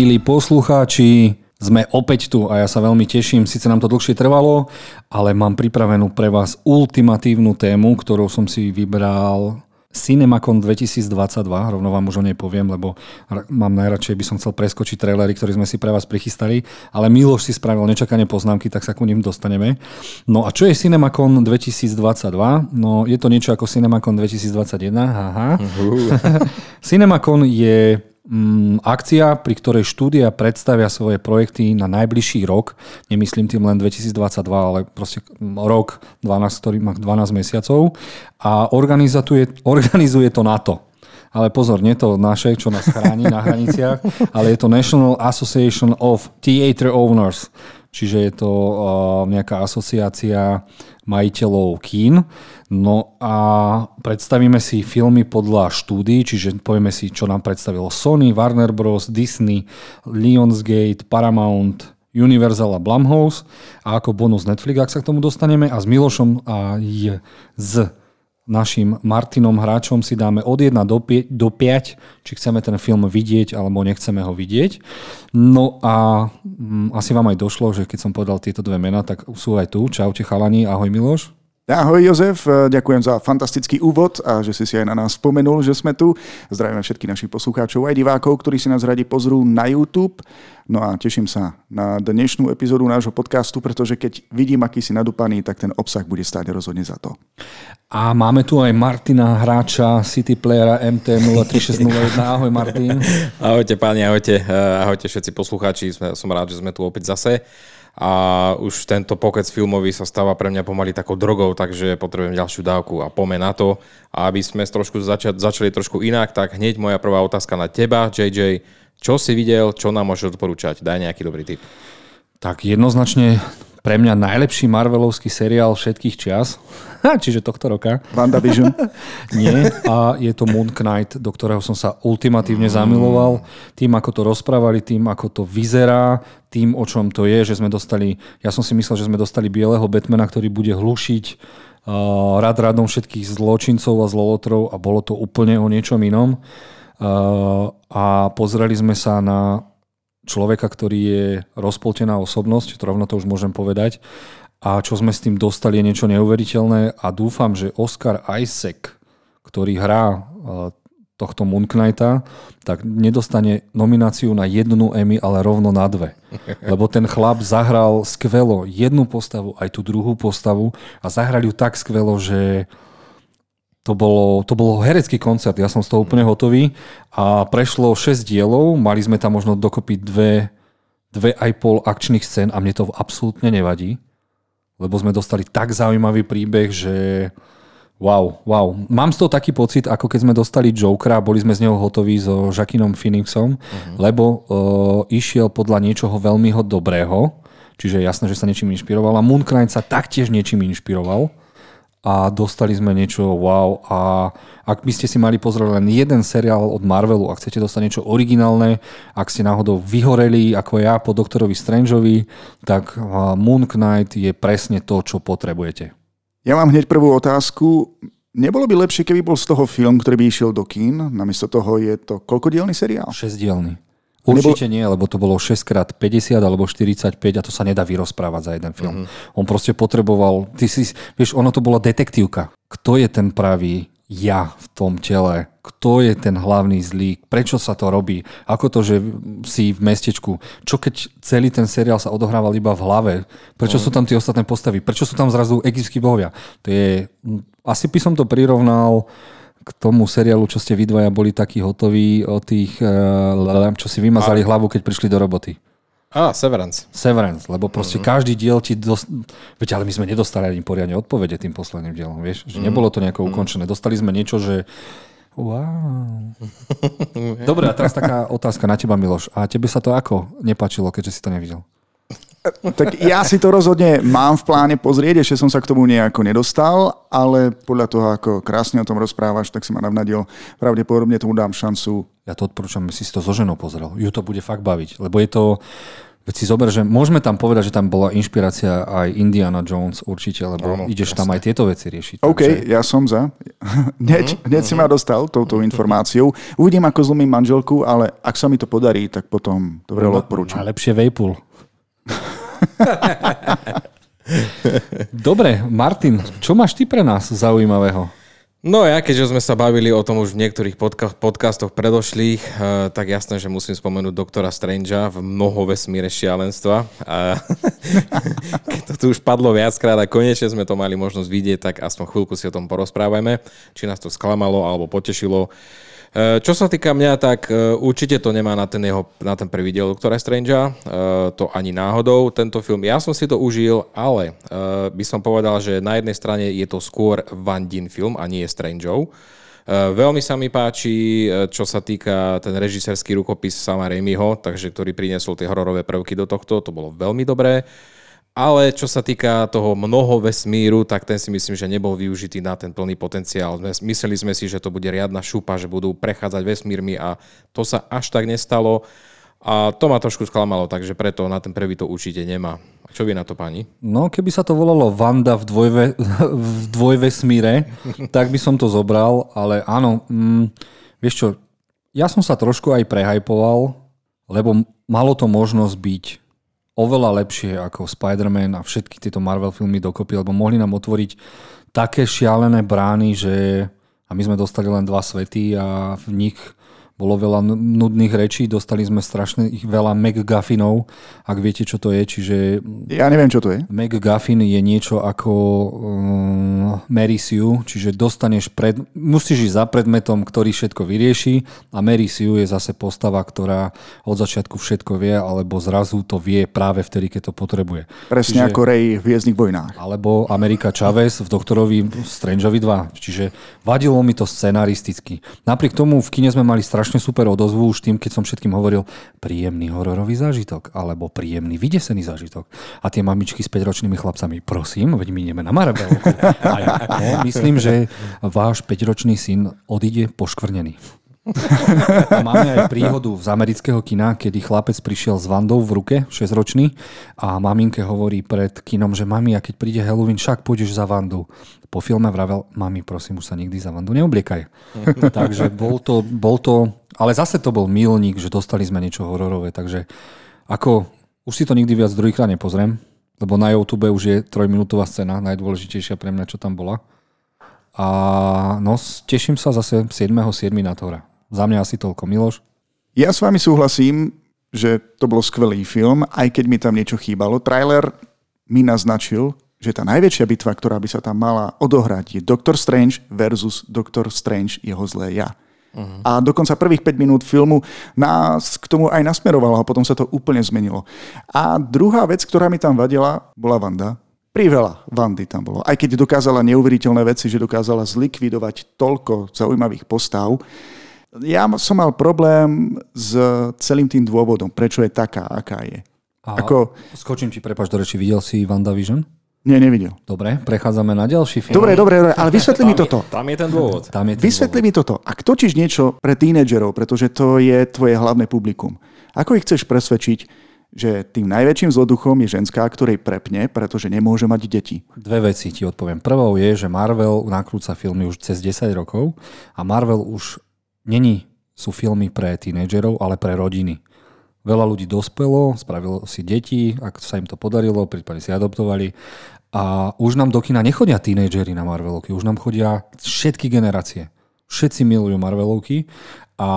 Milí poslucháči, sme opäť tu a ja sa veľmi teším, síce nám to dlhšie trvalo, ale mám pripravenú pre vás ultimatívnu tému, ktorou som si vybral CinemaCon 2022, rovno vám už o nej poviem, lebo mám najradšej, by som chcel preskočiť trailery, ktoré sme si pre vás prichystali, ale Miloš si spravil nečakane poznámky, tak sa ku nim dostaneme. No a čo je CinemaCon 2022? No je to niečo ako CinemaCon 2021, haha. Uh-huh. CinemaCon je akcia, pri ktorej štúdia predstavia svoje projekty na najbližší rok. Nemyslím tým len 2022, ale proste rok, 12, ktorý má 12 mesiacov. A organizuje, organizuje to NATO. Ale pozor, nie to naše, čo nás chráni na hraniciach, ale je to National Association of Theatre Owners. Čiže je to uh, nejaká asociácia majiteľov kín. No a predstavíme si filmy podľa štúdí, čiže povieme si, čo nám predstavilo Sony, Warner Bros., Disney, Lionsgate, Paramount, Universal a Blumhouse a ako bonus Netflix, ak sa k tomu dostaneme a s Milošom a je z našim Martinom hráčom si dáme od 1 do 5, do 5 či chceme ten film vidieť alebo nechceme ho vidieť. No a mm, asi vám aj došlo, že keď som povedal tieto dve mená, tak sú aj tu. Čaute chalani, ahoj Miloš. Ahoj Jozef, ďakujem za fantastický úvod a že si si aj na nás spomenul, že sme tu. Zdravíme všetkých našich poslucháčov aj divákov, ktorí si nás radi pozrú na YouTube. No a teším sa na dnešnú epizódu nášho podcastu, pretože keď vidím, aký si nadúpaný, tak ten obsah bude stáť rozhodne za to. A máme tu aj Martina Hráča, City Playera MT03601. Ahoj Martin. Ahojte páni, ahojte, ahojte všetci poslucháči. Som rád, že sme tu opäť zase a už tento pokec filmový sa stáva pre mňa pomaly takou drogou, takže potrebujem ďalšiu dávku a pome na to. A aby sme trošku začať, začali trošku inak, tak hneď moja prvá otázka na teba, JJ. Čo si videl, čo nám môžeš odporúčať? Daj nejaký dobrý tip. Tak jednoznačne pre mňa najlepší Marvelovský seriál všetkých čias, čiže tohto roka. WandaVision? Nie, a je to Moon Knight, do ktorého som sa ultimatívne zamiloval. Tým, ako to rozprávali, tým, ako to vyzerá, tým, o čom to je, že sme dostali, ja som si myslel, že sme dostali bieleho Batmana, ktorý bude hlušiť uh, rad radom všetkých zločincov a zlolotrov a bolo to úplne o niečom inom. Uh, a pozreli sme sa na človeka, ktorý je rozpoltená osobnosť, to rovno to už môžem povedať. A čo sme s tým dostali je niečo neuveriteľné a dúfam, že Oscar Isaac, ktorý hrá e, tohto Moon Knighta, tak nedostane nomináciu na jednu Emmy, ale rovno na dve. Lebo ten chlap zahral skvelo jednu postavu, aj tú druhú postavu a zahrali ju tak skvelo, že to bolo, to bolo herecký koncert, ja som z toho úplne hotový a prešlo 6 dielov, mali sme tam možno dokopy dve, dve aj pol akčných scén a mne to absolútne nevadí, lebo sme dostali tak zaujímavý príbeh, že wow, wow. Mám z toho taký pocit, ako keď sme dostali Jokera, boli sme z neho hotoví so Jackinom Phoenixom, uh-huh. lebo uh, išiel podľa niečoho veľmi dobrého, čiže jasné, že sa niečím inšpiroval a Moon Knight sa taktiež niečím inšpiroval a dostali sme niečo wow a ak by ste si mali pozrieť len jeden seriál od Marvelu a chcete dostať niečo originálne, ak ste náhodou vyhoreli ako ja po doktorovi Strangeovi, tak Moon Knight je presne to, čo potrebujete. Ja mám hneď prvú otázku. Nebolo by lepšie, keby bol z toho film, ktorý by išiel do kín? Namiesto toho je to koľkodielný seriál? Šesťdielný. Určite nie, lebo to bolo 6x50 alebo 45 a to sa nedá vyrozprávať za jeden film. Mm-hmm. On proste potreboval, ty si, vieš, ono to bola detektívka. Kto je ten pravý ja v tom tele? Kto je ten hlavný zlý? Prečo sa to robí? Ako to, že si v mestečku? Čo keď celý ten seriál sa odohrával iba v hlave? Prečo mm. sú tam tie ostatné postavy? Prečo sú tam zrazu egyptskí bohovia? To je, asi by som to prirovnal k tomu seriálu, čo ste vy dvaja boli takí hotoví o tých, uh, čo si vymazali hlavu, keď prišli do roboty. Á, Severance. Severance, lebo proste uh-huh. každý diel ti... Dos... Veď, ale my sme nedostali ani poriadne odpovede tým posledným dielom, vieš? Že uh-huh. nebolo to nejako uh-huh. ukončené. Dostali sme niečo, že... Wow. Dobre, a teraz taká otázka na teba, Miloš. A tebe sa to ako nepačilo, keďže si to nevidel? Tak ja si to rozhodne mám v pláne pozrieť, ešte som sa k tomu nejako nedostal, ale podľa toho, ako krásne o tom rozprávaš, tak si ma navnadil. Pravdepodobne tomu dám šancu. Ja to odporúčam, si si to so ženou pozrel. Ju to bude fakt baviť, lebo je to... Veď si zober, že môžeme tam povedať, že tam bola inšpirácia aj Indiana Jones určite, lebo Áno, ideš tam aj tieto veci riešiť. OK, takže- ja som za. hneď, hneď si ma dostal touto informáciou. Uvidím, ako zlomím manželku, ale ak sa mi to podarí, tak potom to veľmi odporúčam. Najlepšie Vejpul. Dobre, Martin, čo máš ty pre nás zaujímavého? No ja, keďže sme sa bavili o tom už v niektorých podca- podcastoch predošlých, eh, tak jasné, že musím spomenúť doktora Strangea v mnoho vesmíre šialenstva. Keď to tu už padlo viackrát a konečne sme to mali možnosť vidieť, tak aspoň chvíľku si o tom porozprávajme, či nás to sklamalo alebo potešilo. Eh, Čo sa týka mňa, tak eh, určite to nemá na ten, jeho, na ten prvý diel Doktora Strangea, eh, to ani náhodou. Tento film, ja som si to užil, ale by som povedal, že na jednej strane je to skôr Vandin film a nie je Strangeov. Veľmi sa mi páči, čo sa týka ten režisérsky rukopis Sama Raimiho, takže ktorý priniesol tie hororové prvky do tohto, to bolo veľmi dobré. Ale čo sa týka toho mnoho vesmíru, tak ten si myslím, že nebol využitý na ten plný potenciál. Mysleli sme si, že to bude riadna šupa, že budú prechádzať vesmírmi a to sa až tak nestalo. A to ma trošku sklamalo, takže preto na ten prvý to určite nemá. A čo vy na to, pani? No, keby sa to volalo Vanda v, dvojve, v dvojvesmíre, tak by som to zobral, ale áno, mm, vieš čo, ja som sa trošku aj prehajpoval, lebo malo to možnosť byť oveľa lepšie ako Spider-Man a všetky tieto Marvel filmy dokopy, lebo mohli nám otvoriť také šialené brány, že a my sme dostali len dva svety a v nich bolo veľa nudných rečí, dostali sme strašne veľa McGuffinov, ak viete, čo to je, čiže Ja neviem, čo to je. McGuffin je niečo ako um, Mary Sue, čiže dostaneš pred, musíš ísť za predmetom, ktorý všetko vyrieši a Mary Sue je zase postava, ktorá od začiatku všetko vie, alebo zrazu to vie práve vtedy, keď to potrebuje. Presne Čiže- ako Ray v Hviezdnych vojnách. alebo Amerika Chavez v Doktorovi Strangeovi 2. Čiže vadilo mi to scenaristicky. Napriek tomu v kine sme mali strašne super odozvu už tým, keď som všetkým hovoril príjemný hororový zážitok alebo príjemný vydesený zážitok. A tie mamičky s 5-ročnými chlapcami, prosím, veď my ideme na Marabelku. A ja, no, myslím, že váš 5-ročný syn odíde poškvrnený. A Máme aj príhodu z amerického kina, kedy chlapec prišiel s Vandou v ruke, 6-ročný, a maminke hovorí pred kinom, že mami, a keď príde Halloween, však pôjdeš za Vandu. Po filme vravel, mami, prosím, už sa nikdy za Vandu neobliekaj. takže bol to, bol to, ale zase to bol milník, že dostali sme niečo hororové, takže ako, už si to nikdy viac druhýkrát nepozriem, lebo na YouTube už je trojminútová scéna, najdôležitejšia pre mňa, čo tam bola. A no, teším sa zase 7.7. na to. Za mňa asi toľko. Miloš? Ja s vami súhlasím, že to bol skvelý film, aj keď mi tam niečo chýbalo. Trailer mi naznačil, že tá najväčšia bitva, ktorá by sa tam mala odohrať, je Doctor Strange versus Doctor Strange, jeho zlé ja. Uh-huh. A dokonca prvých 5 minút filmu nás k tomu aj nasmerovalo a potom sa to úplne zmenilo. A druhá vec, ktorá mi tam vadila, bola Vanda. Priveľa Vandy tam bolo. Aj keď dokázala neuveriteľné veci, že dokázala zlikvidovať toľko zaujímavých postav, ja som mal problém s celým tým dôvodom, prečo je taká, aká je. A Ako- Skočím ti, prepač do reči. Videl si WandaVision? Nie, nevidel. Dobre, prechádzame na ďalší film. Dobre, dobre, dobre, ale vysvetli mi toto. Tam je ten dôvod. Tam je ten Vysvetli mi toto. Ak točíš niečo pre tínedžerov, pretože to je tvoje hlavné publikum, ako ich chceš presvedčiť, že tým najväčším zloduchom je ženská, ktorej prepne, pretože nemôže mať deti. Dve veci ti odpoviem. Prvou je, že Marvel nakrúca filmy už cez 10 rokov a Marvel už není sú filmy pre tínedžerov, ale pre rodiny. Veľa ľudí dospelo, spravilo si deti, ak sa im to podarilo, prípadne si adoptovali. A už nám do kina nechodia tínedžeri na Marvelovky, už nám chodia všetky generácie. Všetci milujú Marvelovky a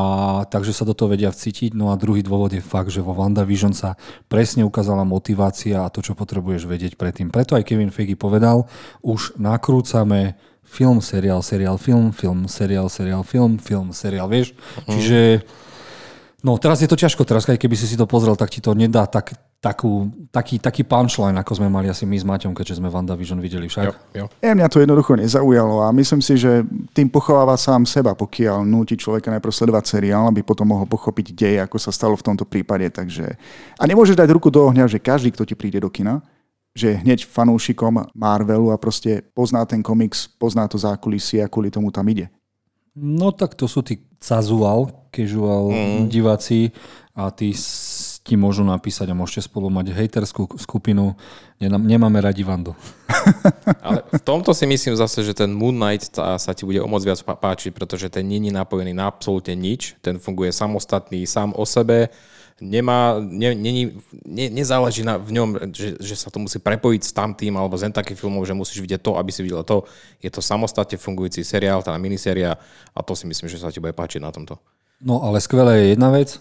takže sa do toho vedia vcítiť. No a druhý dôvod je fakt, že vo WandaVision sa presne ukázala motivácia a to, čo potrebuješ vedieť predtým. Preto aj Kevin Feige povedal, už nakrúcame film, seriál, seriál, film, film, seriál, seriál, film, film, seriál, vieš? Čiže No teraz je to ťažko, teraz aj keby si si to pozrel, tak ti to nedá tak, takú, taký, taký punchline, ako sme mali asi my s Maťom, keďže sme WandaVision videli však. Jo, jo. Ja, mňa to jednoducho nezaujalo a myslím si, že tým pochováva sám seba, pokiaľ núti človeka najprv sledovať seriál, aby potom mohol pochopiť dej, ako sa stalo v tomto prípade. Takže... A nemôžeš dať ruku do ohňa, že každý, kto ti príde do kina, že hneď fanúšikom Marvelu a proste pozná ten komiks, pozná to zákulisie a kvôli tomu tam ide. No tak to sú tí casual, casual mm. diváci a tí, ti môžu napísať a môžete spolu mať hejterskú skupinu. Nemáme radi Vandu. Ale v tomto si myslím zase, že ten Moon Knight sa ti bude o moc viac páčiť, pretože ten není napojený na absolútne nič. Ten funguje samostatný, sám o sebe nemá, ne, ne, ne, nezáleží na, v ňom, že, že sa to musí prepojiť s tamtým alebo z takých filmov, že musíš vidieť to, aby si videl to. Je to samostatne fungujúci seriál, tá miniséria a to si myslím, že sa ti bude páčiť na tomto. No ale skvelé je jedna vec,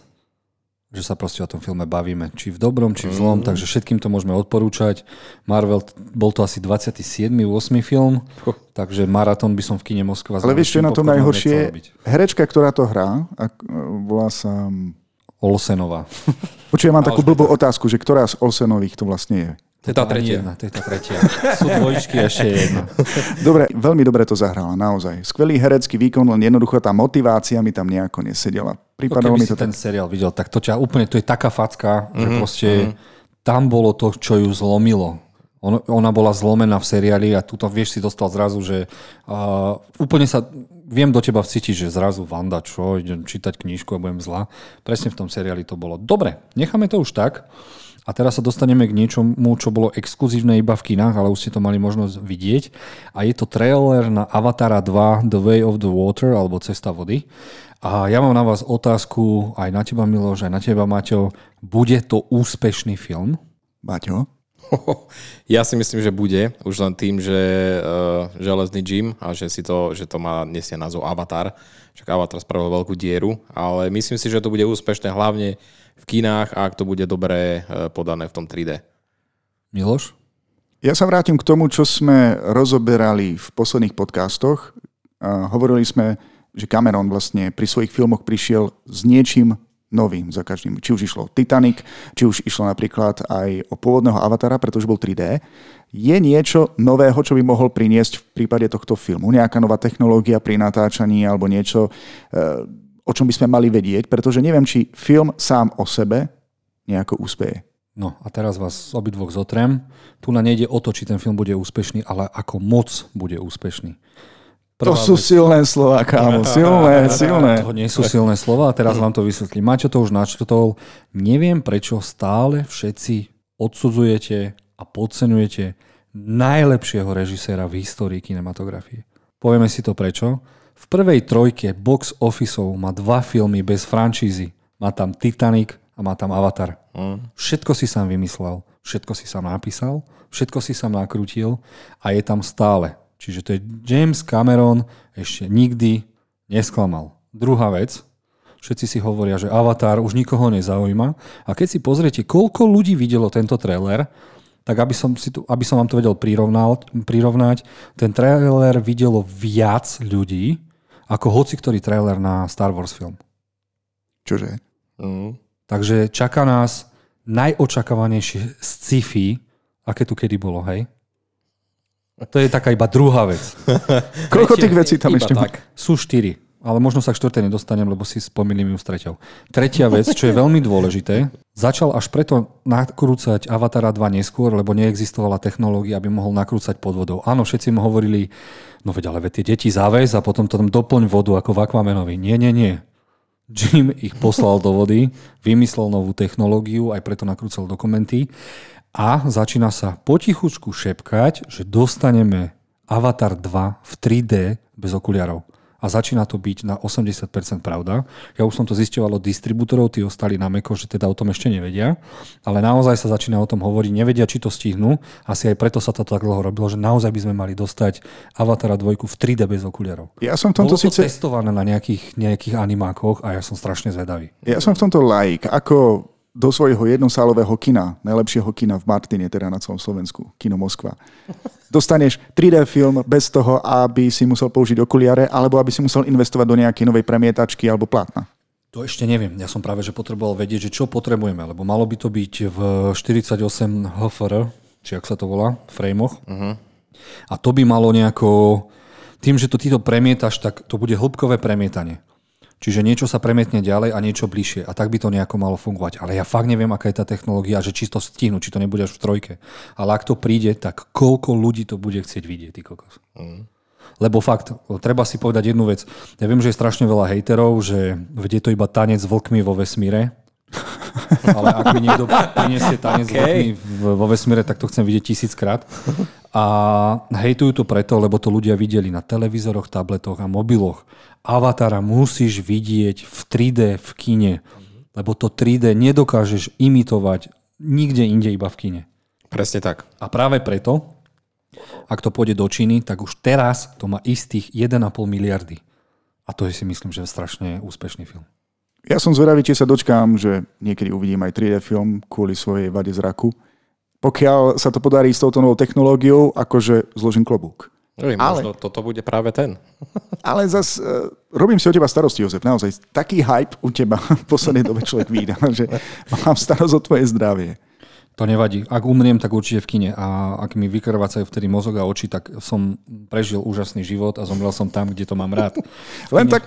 že sa proste o tom filme bavíme. Či v dobrom, či v zlom, mm. takže všetkým to môžeme odporúčať. Marvel, bol to asi 27. 8. film, uh. takže maratón by som v kine Moskva Ale vieš, čo je na tom najhoršie? Herečka, ktorá to hrá, volá sa Olsenová. Počujem, mám takú blbú otázku, že ktorá z Olsenových to vlastne je? To je tá tretia. Jedna, to je tá tretia. Sú dvojičky a ešte jedna. Dobre, veľmi dobre to zahrala, naozaj. Skvelý herecký výkon, len jednoducho tá motivácia mi tam nejako nesedela. Prípadalo mi to si tak... ten seriál videl, tak to ťa úplne, to je taká facka, mm-hmm, že mhm, proste mm-hmm. tam bolo to, čo ju zlomilo. On, ona bola zlomená v seriáli a túto, vieš, si dostal zrazu, že uh, úplne sa viem do teba vcítiť, že zrazu Vanda, čo, idem čítať knižku a budem zlá. Presne v tom seriáli to bolo. Dobre, necháme to už tak. A teraz sa dostaneme k niečomu, čo bolo exkluzívne iba v kinách, ale už ste to mali možnosť vidieť. A je to trailer na Avatara 2 The Way of the Water, alebo Cesta vody. A ja mám na vás otázku, aj na teba Miloš, aj na teba Maťo. Bude to úspešný film? Maťo? Ja si myslím, že bude, už len tým, že uh, železný Jim a že, si to, že to má nesie názov Avatar. Však Avatar spravil veľkú dieru, ale myslím si, že to bude úspešné hlavne v kinách a ak to bude dobre uh, podané v tom 3D. Miloš? Ja sa vrátim k tomu, čo sme rozoberali v posledných podcastoch. Uh, hovorili sme, že Cameron vlastne pri svojich filmoch prišiel s niečím novým za každým. Či už išlo Titanic, či už išlo napríklad aj o pôvodného Avatara, pretože bol 3D. Je niečo nového, čo by mohol priniesť v prípade tohto filmu? Nejaká nová technológia pri natáčaní alebo niečo, eh, o čom by sme mali vedieť? Pretože neviem, či film sám o sebe nejako úspeje. No a teraz vás obidvoch zotrem. Tu na nejde o to, či ten film bude úspešný, ale ako moc bude úspešný. Prvá to sú vec. silné slova, kámo. Silné, silné. To nie sú silné slova a teraz vám to vysvetlím. Maťo to už načrtol. Neviem, prečo stále všetci odsudzujete a podceňujete najlepšieho režiséra v histórii kinematografie. Povieme si to prečo. V prvej trojke box officeov má dva filmy bez franšízy. Má tam Titanic a má tam Avatar. Mm. Všetko si sám vymyslel, všetko si sám napísal, všetko si sám nakrútil a je tam stále. Čiže to je James Cameron ešte nikdy nesklamal. Druhá vec, všetci si hovoria, že Avatar už nikoho nezaujíma. A keď si pozriete, koľko ľudí videlo tento trailer, tak aby som, si tu, aby som vám to vedel prirovnať, ten trailer videlo viac ľudí ako hoci ktorý trailer na Star Wars film. Čože? Mm. Takže čaká nás najočakávanejšie sci-fi, aké tu kedy bolo, hej? To je taká iba druhá vec. Koľko tých vecí tam ešte tak. Sú štyri, ale možno sa k štvrtej nedostanem, lebo si spomínam ju s treťou. Tretia vec, čo je veľmi dôležité, začal až preto nakrúcať Avatara 2 neskôr, lebo neexistovala technológia, aby mohol nakrúcať pod vodou. Áno, všetci mu hovorili, no veď ale veď tie deti záväz a potom to tam doplň vodu ako v Aquamanovi. Nie, nie, nie. Jim ich poslal do vody, vymyslel novú technológiu, aj preto nakrúcal dokumenty a začína sa potichučku šepkať, že dostaneme Avatar 2 v 3D bez okuliarov. A začína to byť na 80% pravda. Ja už som to zisťoval od distribútorov, tí ostali na meko, že teda o tom ešte nevedia. Ale naozaj sa začína o tom hovoriť, nevedia, či to stihnú. Asi aj preto sa to tak dlho robilo, že naozaj by sme mali dostať Avatara 2 v 3D bez okuliarov. Ja som v tomto Bolo to síce... testované na nejakých, nejakých animákoch a ja som strašne zvedavý. Ja som v tomto like. Ako do svojho jednosálového kina, najlepšieho kina v Martine, teda na celom Slovensku, Kino Moskva. Dostaneš 3D film bez toho, aby si musel použiť okuliare, alebo aby si musel investovať do nejakej novej premietačky alebo plátna. To ešte neviem. Ja som práve že potreboval vedieť, že čo potrebujeme, lebo malo by to byť v 48 HFR, či ak sa to volá, frameoch. Uh-huh. A to by malo nejako... Tým, že to ty to premietaš, tak to bude hĺbkové premietanie. Čiže niečo sa premietne ďalej a niečo bližšie. A tak by to nejako malo fungovať. Ale ja fakt neviem, aká je tá technológia, že či to stihnú, či to nebude až v trojke. Ale ak to príde, tak koľko ľudí to bude chcieť vidieť, ty kokos. Mm. Lebo fakt, treba si povedať jednu vec. Ja viem, že je strašne veľa hejterov, že je to iba tanec vlkmi vo vesmíre. Ale ak mi niekto priniesie tanec okay. vo vesmíre, tak to chcem vidieť tisíckrát. A hejtujú to preto, lebo to ľudia videli na televízoroch, tabletoch a mobiloch. Avatara musíš vidieť v 3D v kine, lebo to 3D nedokážeš imitovať nikde inde, iba v kine. Presne tak. A práve preto, ak to pôjde do Číny, tak už teraz to má istých 1,5 miliardy. A to je si myslím, že strašne úspešný film. Ja som zvedavý, či sa dočkám, že niekedy uvidím aj 3D film kvôli svojej vade zraku. Pokiaľ sa to podarí s touto novou technológiou, akože zložím klobúk. Oj, ale, možno toto bude práve ten. ale zas uh, robím si o teba starosti, Jozef. Naozaj, taký hype u teba v poslednej dobe človek vydá, že mám starosť o tvoje zdravie. To nevadí. Ak umriem, tak určite v kine. A ak mi vykrvácajú vtedy mozog a oči, tak som prežil úžasný život a zomrel som tam, kde to mám rád. len, tak,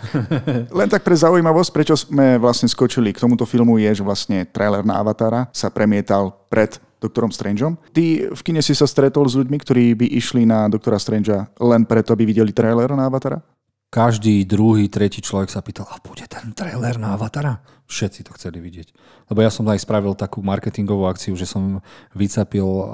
len tak pre zaujímavosť, prečo sme vlastne skočili k tomuto filmu, je, že vlastne trailer na Avatara sa premietal pred Doktorom Strangeom. Ty v kine si sa stretol s ľuďmi, ktorí by išli na Doktora Strangea len preto, aby videli trailer na Avatara? Každý druhý, tretí človek sa pýtal, a bude ten trailer na Avatara? Všetci to chceli vidieť. Lebo ja som aj spravil takú marketingovú akciu, že som vycapil uh,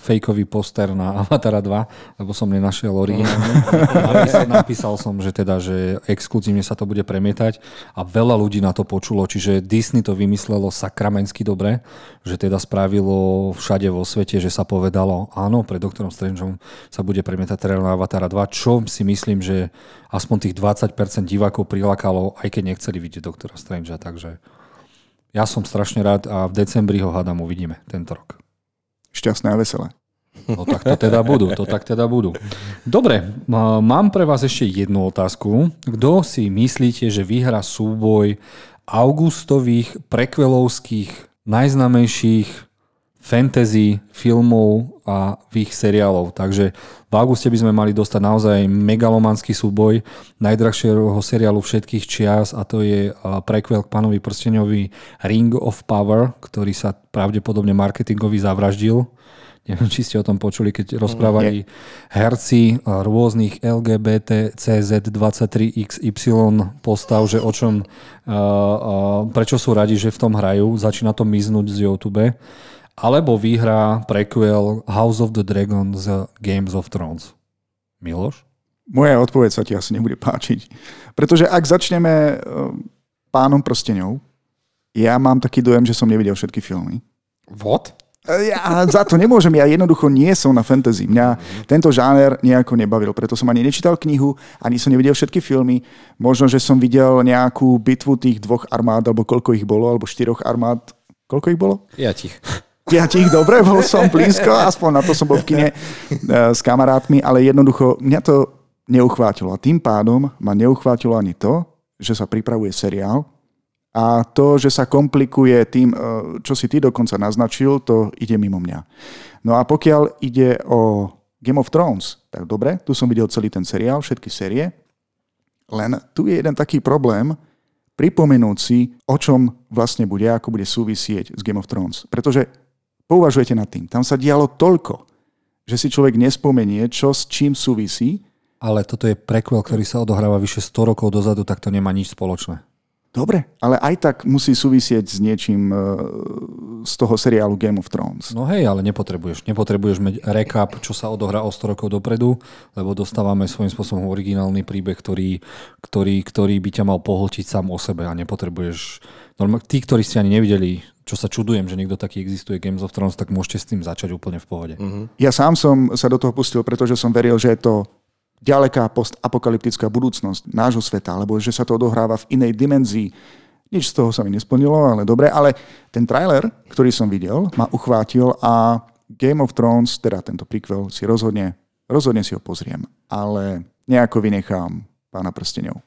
fejkový poster na Avatara 2, lebo som nenašiel originálny. napísal, napísal som, že teda, že exkluzívne sa to bude premietať a veľa ľudí na to počulo, čiže Disney to vymyslelo sakramensky dobre, že teda spravilo všade vo svete, že sa povedalo, áno, pre Doktorom Strangeom sa bude premietať trailer na Avatara 2, čo si myslím, že aspoň tých 20% divákov prilákalo, aj keď nechceli vidieť Doktora Strangea, takže ja som strašne rád a v decembri ho hádam uvidíme tento rok. Šťastné a veselé. No tak to teda budú, to tak teda budú. Dobre, mám pre vás ešte jednu otázku. Kto si myslíte, že vyhrá súboj augustových prekvelovských najznamejších fantasy filmov a ich seriálov. Takže v auguste by sme mali dostať naozaj megalomanský súboj najdrahšieho seriálu všetkých čias a to je prequel k pánovi prsteňovi Ring of Power, ktorý sa pravdepodobne marketingovi zavraždil. Neviem, či ste o tom počuli, keď rozprávali herci rôznych LGBT CZ23XY postav, že o čom, prečo sú radi, že v tom hrajú. Začína to miznúť z YouTube alebo vyhrá prequel House of the Dragon z Games of Thrones. Miloš? Moja odpoveď sa ti asi nebude páčiť. Pretože ak začneme eh, pánom prsteňov, ja mám taký dojem, že som nevidel všetky filmy. What? Eh, ja za to nemôžem, ja jednoducho nie som na fantasy. Mňa mm-hmm. tento žáner nejako nebavil, preto som ani nečítal knihu, ani som nevidel všetky filmy. Možno, že som videl nejakú bitvu tých dvoch armád, alebo koľko ich bolo, alebo štyroch armád. Koľko ich bolo? Piatich piatich, dobre, bol som blízko, aspoň na to som bol v kine e, s kamarátmi, ale jednoducho mňa to neuchvátilo. A tým pádom ma neuchvátilo ani to, že sa pripravuje seriál a to, že sa komplikuje tým, e, čo si ty dokonca naznačil, to ide mimo mňa. No a pokiaľ ide o Game of Thrones, tak dobre, tu som videl celý ten seriál, všetky série, len tu je jeden taký problém, pripomenúť si, o čom vlastne bude, ako bude súvisieť s Game of Thrones. Pretože Pouvažujete nad tým. Tam sa dialo toľko, že si človek nespomenie, čo s čím súvisí. Ale toto je prequel, ktorý sa odohráva vyše 100 rokov dozadu, tak to nemá nič spoločné. Dobre, ale aj tak musí súvisieť s niečím e, z toho seriálu Game of Thrones. No hej, ale nepotrebuješ. Nepotrebuješ mať recap, čo sa odohrá o 100 rokov dopredu, lebo dostávame svojím spôsobom originálny príbeh, ktorý, ktorý, ktorý by ťa mal pohltiť sám o sebe a nepotrebuješ... Tí, ktorí ste ani nevideli čo sa čudujem, že niekto taký existuje Games of Thrones, tak môžete s tým začať úplne v pohode. Uh-huh. Ja sám som sa do toho pustil, pretože som veril, že je to ďaleká postapokalyptická budúcnosť nášho sveta, alebo že sa to odohráva v inej dimenzii. Nič z toho sa mi nesplnilo, ale dobre. Ale ten trailer, ktorý som videl, ma uchvátil a Game of Thrones, teda tento prequel, si rozhodne, rozhodne si ho pozriem. Ale nejako vynechám pána prstenov.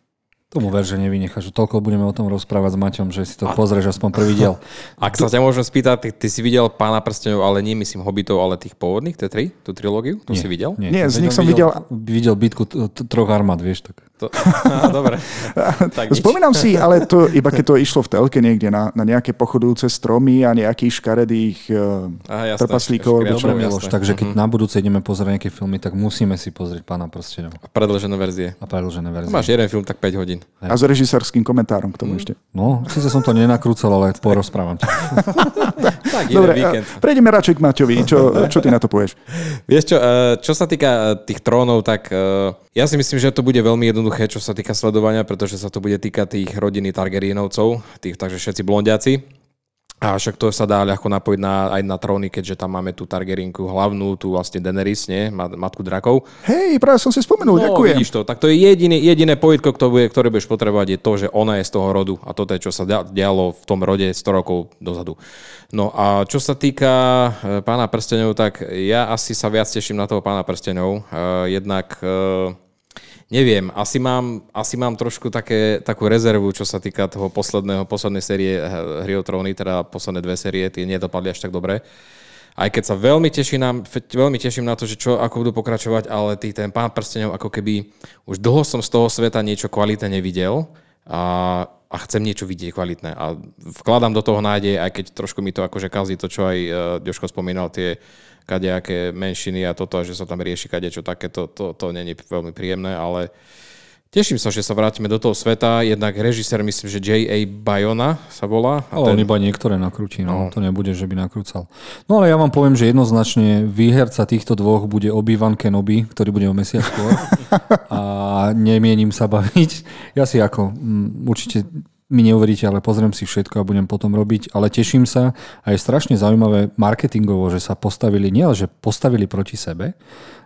Tomu ver, že nevynecháš. Toľko budeme o tom rozprávať s Maťom, že si to a... pozrieš aspoň prvý diel. Ak sa ťa môžem spýtať, ty, ty si videl Pána prstenov, ale nie myslím Hobbitov, ale tých pôvodných, tie tri, tú trilógiu? Nie, si videl? Nie, nie z nich som videl... Videl bitku troch armád, vieš tak. To, á, dobre. tak nič. Spomínam si, ale to iba keď to išlo v telke niekde na, na nejaké pochodujúce stromy a nejakých škaredých uh, trpaslíkov. Dobre, Miloš, takže keď Mhm. na budúce ideme pozrieť nejaké filmy, tak musíme si pozrieť Pána prstenov A predlžené verzie. a predlžené verzie. Máš jeden film, tak 5 hodín. A s režisérským komentárom k tomu ešte. No, síce som to nenakrúcal, ale porozprávam. Tak, Dobre, víkend. a prejdeme radšej k Maťovi. Čo, čo ty na to povieš? Vieš čo, eh, čo sa týka eh, tých trónov, tak ja si myslím, že to bude veľmi jednoduché, čo sa týka sledovania, pretože sa to bude týkať tých rodiny Targaryenovcov, tých, takže všetci blondiaci. A však to sa dá ľahko napojiť na, aj na tróny, keďže tam máme tú Targaryenku hlavnú, tú vlastne Daenerys, nie? Ma- Matku drakov. Hej, práve som si spomenul, No, ďakujem. vidíš to. Tak to je jediné, jediné pojitko, ktoré, ktoré budeš potrebovať, je to, že ona je z toho rodu. A toto je, čo sa dia- dialo v tom rode 100 rokov dozadu. No a čo sa týka e, pána prstenov, tak ja asi sa viac teším na toho pána prstenov. E, jednak e, neviem, asi mám, asi mám trošku také, takú rezervu, čo sa týka toho posledného, poslednej série eh, Hry o tróny, teda posledné dve série, tie nedopadli až tak dobre. Aj keď sa veľmi teším na, veľmi teším na to, že čo, ako budú pokračovať, ale tý, ten pán prstenov, ako keby už dlho som z toho sveta niečo kvalitné nevidel a, a chcem niečo vidieť kvalitné. A vkladám do toho nádej, aj keď trošku mi to akože kazí to, čo aj uh, Joško spomínal, tie kadejaké menšiny a toto, že sa tam rieši kadečo také, to, to, to není veľmi príjemné, ale teším sa, že sa vrátime do toho sveta. Jednak režisér, myslím, že J.A. Bayona sa volá. A Ale on ten- iba niektoré nakrúti, no. To nebude, že by nakrúcal. No ale ja vám poviem, že jednoznačne výherca týchto dvoch bude Obi-Wan Kenobi, ktorý bude o mesiac skôr. a nemienim sa baviť. Ja si ako, mm, určite mi neuveríte, ale pozriem si všetko a budem potom robiť, ale teším sa. A je strašne zaujímavé marketingovo, že sa postavili, nie že postavili proti sebe,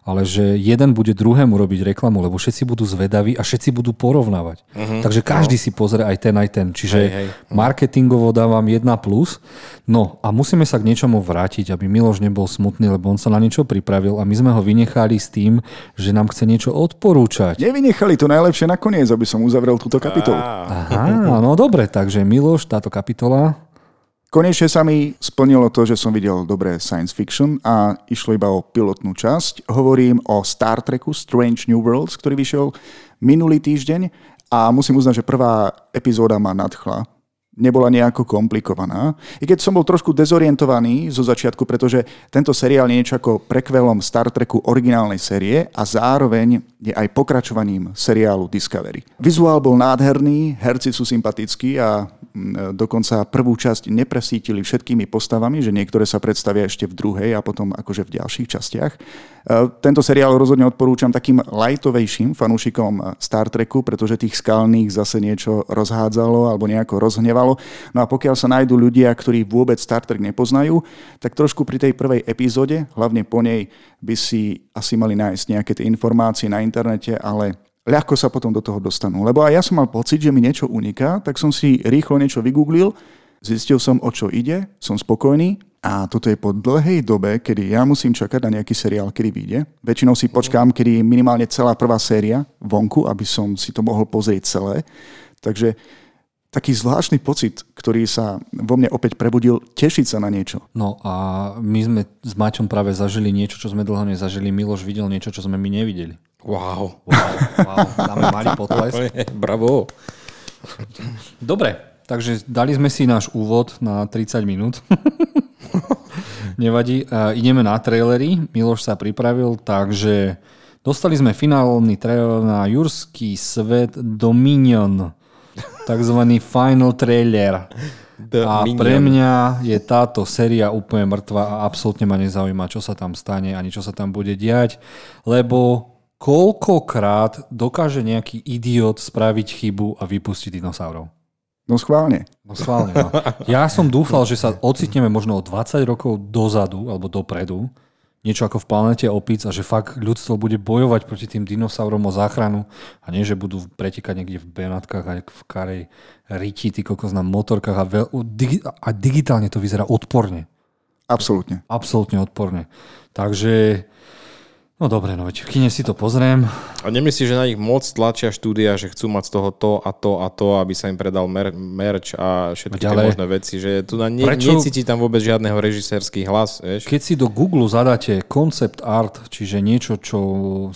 ale že jeden bude druhému robiť reklamu, lebo všetci budú zvedaví a všetci budú porovnávať. Uh-huh, Takže každý no. si pozrie aj ten, aj ten. Čiže Hej, hej. marketingovo dávam 1+. Plus. No a musíme sa k niečomu vrátiť, aby Miloš nebol smutný, lebo on sa na niečo pripravil a my sme ho vynechali s tým, že nám chce niečo odporúčať. Nevynechali to najlepšie nakoniec, aby som uzavrel túto kapitolu. Aha, no dobre, takže Miloš, táto kapitola. Konečne sa mi splnilo to, že som videl dobré science fiction a išlo iba o pilotnú časť. Hovorím o Star Treku Strange New Worlds, ktorý vyšiel minulý týždeň a musím uznať, že prvá epizóda ma nadchla. Nebola nejako komplikovaná. I keď som bol trošku dezorientovaný zo začiatku, pretože tento seriál je niečo ako prekvelom Star Treku originálnej série a zároveň je aj pokračovaním seriálu Discovery. Vizuál bol nádherný, herci sú sympatickí a mm, dokonca prvú časť nepresítili všetkými postavami, že niektoré sa predstavia ešte v druhej a potom akože v ďalších častiach. E, Tento seriál rozhodne odporúčam takým lightovejším fanúšikom Star Treku, pretože tých skalných zase niečo rozhádzalo alebo nejako rozhnevalo. No a pokiaľ sa nájdú ľudia, ktorí vôbec Star Trek nepoznajú, tak trošku pri tej prvej epizóde, hlavne po nej, by si asi mali nájsť nejaké tie informácie na internete, ale ľahko sa potom do toho dostanú. Lebo aj ja som mal pocit, že mi niečo uniká, tak som si rýchlo niečo vygooglil, zistil som, o čo ide, som spokojný a toto je po dlhej dobe, kedy ja musím čakať na nejaký seriál, kedy vyjde. Väčšinou si počkám, kedy je minimálne celá prvá séria vonku, aby som si to mohol pozrieť celé. Takže taký zvláštny pocit, ktorý sa vo mne opäť prebudil, tešiť sa na niečo. No a my sme s Maťom práve zažili niečo, čo sme dlho nezažili. Miloš videl niečo, čo sme my nevideli. Wow. Wow, wow. Dáme malý potlesk. Bravo. Dobre, takže dali sme si náš úvod na 30 minút. Nevadí. A ideme na trailery. Miloš sa pripravil, takže dostali sme finálny trailer na Jurský svet Dominion. Takzvaný final trailer. A Dominion. pre mňa je táto séria úplne mŕtva a absolútne ma nezaujíma, čo sa tam stane ani čo sa tam bude diať, lebo koľkokrát dokáže nejaký idiot spraviť chybu a vypustiť dinosaurov. No schválne. No schválne, no. Ja som dúfal, že sa ocitneme možno o 20 rokov dozadu alebo dopredu, niečo ako v planete opic a že fakt ľudstvo bude bojovať proti tým dinosaurom o záchranu a nie, že budú pretekať niekde v Benatkách a v karej riti, ty kokos na motorkách a, veľ, digi, a digitálne to vyzerá odporne. Absolútne. Absolútne odporne. Takže, no dobre, no veď v kine si to pozriem. A nemyslíš, že na nich moc tlačia štúdia, že chcú mať z toho to a to a to, aby sa im predal mer- merch a všetky Veď tie možné veci, že tu na ne- Prečo- necíti tam vôbec žiadneho režisérsky hlas, vieš? Keď si do Google zadáte concept art, čiže niečo, čo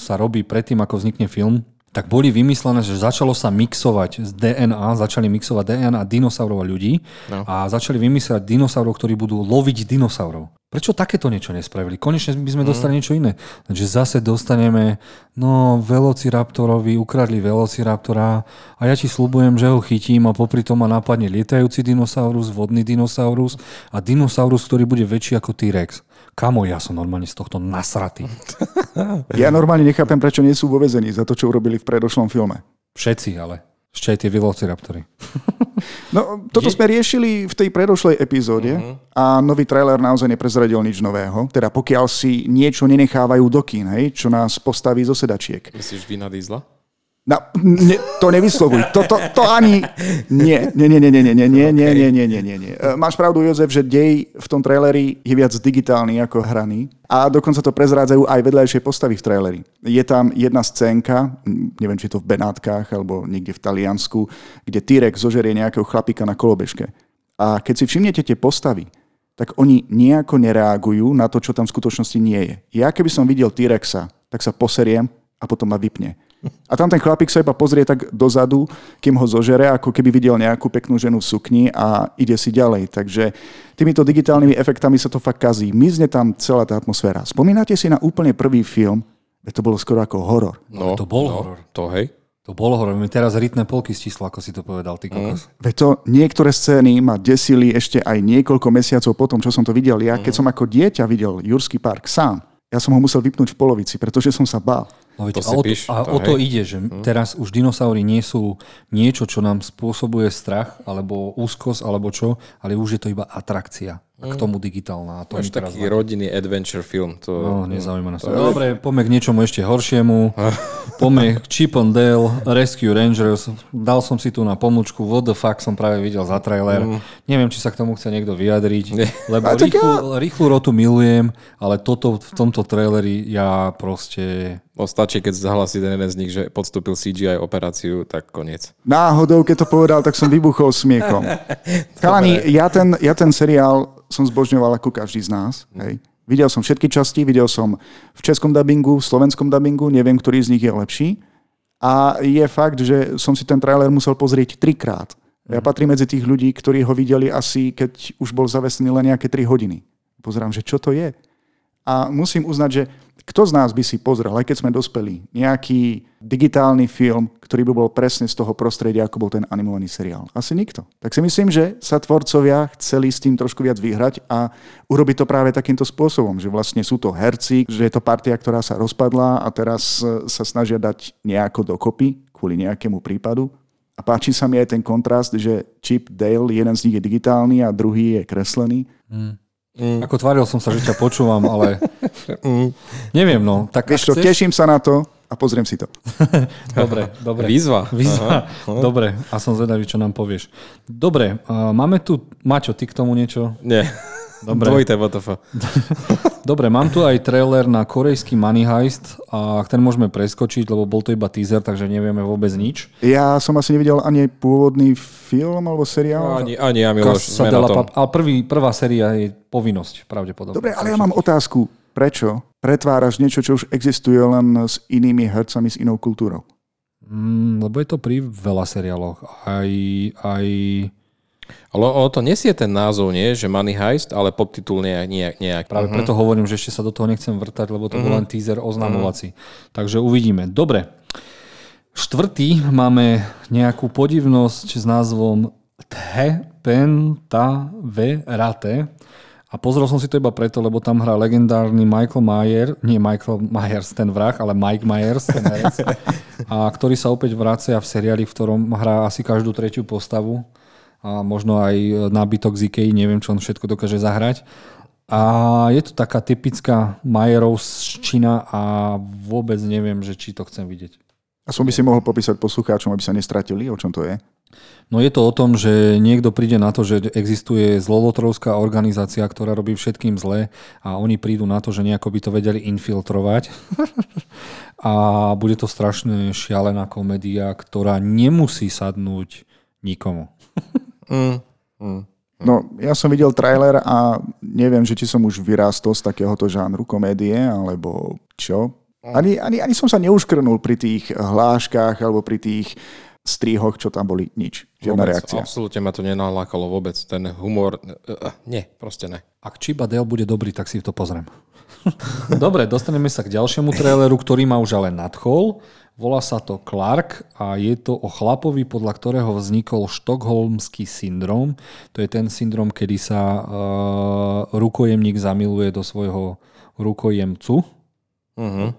sa robí predtým, ako vznikne film, tak boli vymyslené, že začalo sa mixovať z DNA, začali mixovať DNA dinosaurov a ľudí no. a začali vymyslieť dinosaurov, ktorí budú loviť dinosaurov. Prečo takéto niečo nespravili? Konečne by sme dostali mm. niečo iné. Takže zase dostaneme, no, Velociraptorovi, ukradli Velociraptora a ja ti slúbujem, že ho chytím a popri tom ma napadne lietajúci dinosaurus, vodný dinosaurus a dinosaurus, ktorý bude väčší ako T-Rex. Kamo, ja som normálne z tohto nasratý. Ja normálne nechápem, prečo nie sú vo vezení za to, čo urobili v predošlom filme. Všetci ale. Ešte aj tie Velociraptory. No, toto Je... sme riešili v tej predošlej epizóde uh-huh. a nový trailer naozaj neprezradil nič nového. Teda pokiaľ si niečo nenechávajú do kín, hej, čo nás postaví zo sedačiek. Myslíš Vina Diesla? No, ne, to nevyslovuj. To, to, to ani... Nie, nie, nie, nie, nie, nie, nie, nie, nie, nie, nie, nie, nie, nie. Máš pravdu, Jozef, že dej v tom traileri je viac digitálny ako hraný. A dokonca to prezrádzajú aj vedľajšie postavy v traileri. Je tam jedna scénka, neviem, či je to v Benátkach alebo niekde v Taliansku, kde T-Rex zožerie nejakého chlapika na kolobežke. A keď si všimnete tie postavy, tak oni nejako nereagujú na to, čo tam v skutočnosti nie je. Ja keby som videl T-Rexa, tak sa poseriem a potom ma vypne. A tam ten chlapík sa iba pozrie tak dozadu, kým ho zožere, ako keby videl nejakú peknú ženu v sukni a ide si ďalej. Takže týmito digitálnymi efektami sa to fakt kazí. Mizne tam celá tá atmosféra. Spomínate si na úplne prvý film, to bolo skoro ako horor. No, to bol no, horor. To hej. To bolo horor. Mi teraz rytné polky stislo, ako si to povedal, ty kokos. Mm. Veď to niektoré scény ma desili ešte aj niekoľko mesiacov potom, čo som to videl. Ja, keď mm. som ako dieťa videl Jurský park sám, ja som ho musel vypnúť v polovici, pretože som sa bál. No, veď, to a o to, píš, a to, o to ide, že hm. teraz už dinosaury nie sú niečo, čo nám spôsobuje strach, alebo úzkosť, alebo čo, ale už je to iba atrakcia. A k hm. tomu digitálna. A to Máš taký teraz rodinný adventure film. To, no, nezaujíma nás. To Dobre, poďme k niečomu ešte horšiemu. poďme k Chip and Dale, Rescue Rangers. Dal som si tu na pomlčku, what the fuck som práve videl za trailer. Mm. Neviem, či sa k tomu chce niekto vyjadriť, Nie. lebo rýchlu, rýchlu rotu milujem, ale toto v tomto traileri ja proste No stačí, keď zahlasí ten jeden z nich, že podstúpil CGI operáciu, tak koniec. Náhodou, keď to povedal, tak som vybuchol smiechom. Chalani, ja ten, ja ten seriál som zbožňoval ako každý z nás. Hej. Videl som všetky časti, videl som v českom dubbingu, v slovenskom dubbingu, neviem, ktorý z nich je lepší. A je fakt, že som si ten trailer musel pozrieť trikrát. Ja mhm. patrím medzi tých ľudí, ktorí ho videli asi, keď už bol zavesený len nejaké 3 hodiny. Pozerám, že čo to je. A musím uznať, že kto z nás by si pozrel, aj keď sme dospeli, nejaký digitálny film, ktorý by bol presne z toho prostredia, ako bol ten animovaný seriál? Asi nikto. Tak si myslím, že sa tvorcovia chceli s tým trošku viac vyhrať a urobiť to práve takýmto spôsobom, že vlastne sú to herci, že je to partia, ktorá sa rozpadla a teraz sa snažia dať nejako dokopy kvôli nejakému prípadu. A páči sa mi aj ten kontrast, že Chip Dale, jeden z nich je digitálny a druhý je kreslený. Mm. Mm. Ako tváril som sa, že ťa počúvam, ale mm. neviem, no. Tak Vieš čo, chceš... teším sa na to a pozriem si to. dobre, dobre. Výzva. Výzva. Aha. Dobre, a som zvedavý, čo nám povieš. Dobre, uh, máme tu... Maťo, ty k tomu niečo? Nie. Dobre. Dvojité WTF. Dobre, mám tu aj trailer na korejský Money Heist a ten môžeme preskočiť, lebo bol to iba teaser, takže nevieme vôbec nič. Ja som asi nevidel ani pôvodný film alebo seriál. No, ani, ani ja, Miloš, sme na tom. Ale prvý, prvá séria je povinnosť, pravdepodobne. Dobre, ale ja mám otázku. Prečo pretváraš niečo, čo už existuje len s inými hercami, s inou kultúrou? Mm, lebo je to pri veľa seriáloch. Aj, aj ale ono to nesie ten názov, nie? Že Money Heist, ale podtitul nejak. nejak, nejak. Práve uh-huh. preto hovorím, že ešte sa do toho nechcem vrtať, lebo to uh-huh. bol len teaser oznamovací. Uh-huh. Takže uvidíme. Dobre. Štvrtý máme nejakú podivnosť s názvom Te Penta Verate. A pozrel som si to iba preto, lebo tam hrá legendárny Michael Myers, nie Michael Myers ten vrah, ale Mike Myers, ten herec, a ktorý sa opäť vracia v seriáli, v ktorom hrá asi každú tretiu postavu a možno aj nábytok z Ikei, neviem, čo on všetko dokáže zahrať. A je to taká typická Majerovščina a vôbec neviem, že či to chcem vidieť. A som by si mohol popísať poslucháčom, aby sa nestratili, o čom to je? No je to o tom, že niekto príde na to, že existuje zlolotrovská organizácia, ktorá robí všetkým zle a oni prídu na to, že nejako by to vedeli infiltrovať. a bude to strašne šialená komédia, ktorá nemusí sadnúť nikomu. Mm. Mm. No, ja som videl trailer a neviem, že či som už vyrástol z takéhoto žánru komédie, alebo čo. Ani, ani, ani som sa neuškrnul pri tých hláškach alebo pri tých strihoch, čo tam boli, nič. Žiadna Vôbec, reakcia. Absolútne ma to nenalákalo vôbec. Ten humor, uh, nie, proste ne. Ak Chiba Dale bude dobrý, tak si to pozriem. Dobre, dostaneme sa k ďalšiemu traileru, ktorý ma už ale nadchol. Volá sa to Clark a je to o chlapovi, podľa ktorého vznikol štokholmský syndrom. To je ten syndrom, kedy sa uh, rukojemník zamiluje do svojho rukojemcu Uh-huh.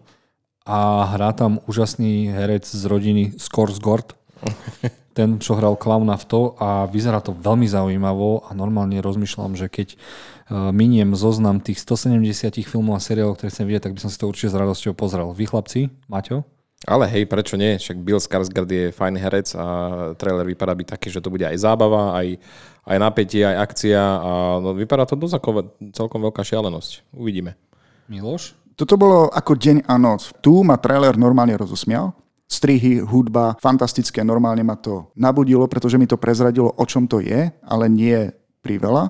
a hrá tam úžasný herec z rodiny Skorsgård. Ten, čo hral klauna v to a vyzerá to veľmi zaujímavo a normálne rozmýšľam, že keď uh, miniem zoznam tých 170 filmov a seriálov, ktoré chcem vidieť, tak by som si to určite s radosťou pozrel. Vy chlapci, Maťo? Ale hej, prečo nie? Však Bill Skarsgård je fajn herec a trailer vypadá byť taký, že to bude aj zábava, aj, aj napätie, aj akcia a no, vypadá to dosť ako celkom veľká šialenosť. Uvidíme. Miloš? Toto bolo ako deň a noc. Tu ma trailer normálne rozosmial. Strihy, hudba, fantastické, normálne ma to nabudilo, pretože mi to prezradilo, o čom to je, ale nie priveľa.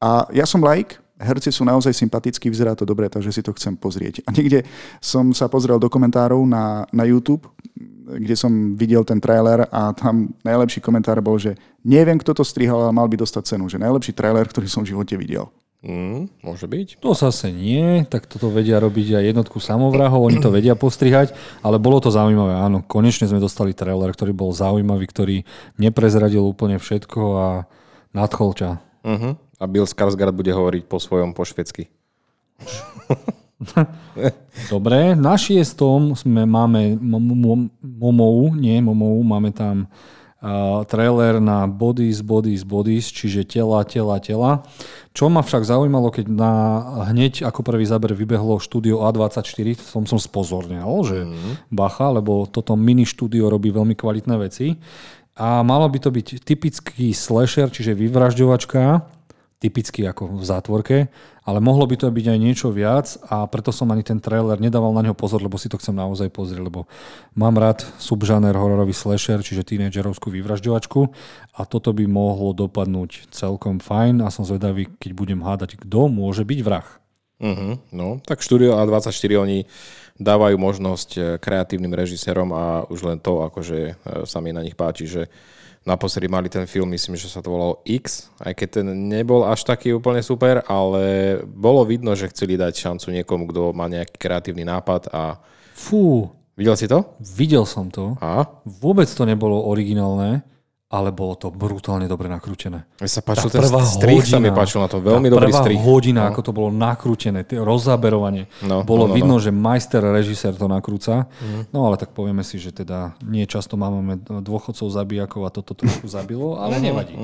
A ja som laik, herci sú naozaj sympatickí, vyzerá to dobre, takže si to chcem pozrieť. A niekde som sa pozrel do komentárov na, na YouTube, kde som videl ten trailer a tam najlepší komentár bol, že neviem, kto to strihal, ale mal by dostať cenu, že najlepší trailer, ktorý som v živote videl. Mm, môže byť. To zase nie, tak toto vedia robiť aj jednotku samovrahov, oni to vedia postrihať, ale bolo to zaujímavé, áno. Konečne sme dostali trailer, ktorý bol zaujímavý, ktorý neprezradil úplne všetko a nadchol ťa. Uh-huh. A Bill Skarsgård bude hovoriť po svojom po švedsky. Dobre, na šiestom sme máme Mom- Mom- Momou, nie Momou, máme tam uh, trailer na Bodies, Bodies, Bodies, čiže tela, tela, tela. Čo ma však zaujímalo, keď na, hneď ako prvý záber vybehlo štúdio A24, som som spozornil, že bacha, lebo toto mini štúdio robí veľmi kvalitné veci. A malo by to byť typický slasher, čiže vyvražďovačka, typicky ako v zátvorke, ale mohlo by to byť aj niečo viac a preto som ani ten trailer nedával na neho pozor, lebo si to chcem naozaj pozrieť, lebo mám rád subžáner hororový slasher, čiže tínedžerovskú vyvražďovačku a toto by mohlo dopadnúť celkom fajn a som zvedavý, keď budem hádať, kto môže byť vrah. Uh-huh. No, tak štúdio A24 oni dávajú možnosť eh, kreatívnym režisérom a už len to, akože eh, sa mi na nich páči, že naposledy mali ten film, myslím, že sa to volalo X, aj keď ten nebol až taký úplne super, ale bolo vidno, že chceli dať šancu niekomu, kto má nejaký kreatívny nápad a Fú, videl si to? videl som to, A? vôbec to nebolo originálne, ale bolo to brutálne dobre nakrútené. Mne sa Tá páčil ten prvá strich, sa mi hodina- páčil na to, veľmi tá dobrý prvá strich. hodina, ako to bolo nakrútené, tie rozaberovanie. No, bolo no, no, vidno, že majster režisér to nakrúca. No ale tak povieme si, že teda nie často máme dôchodcov zabijakov a toto trošku zabilo, ale nevadí.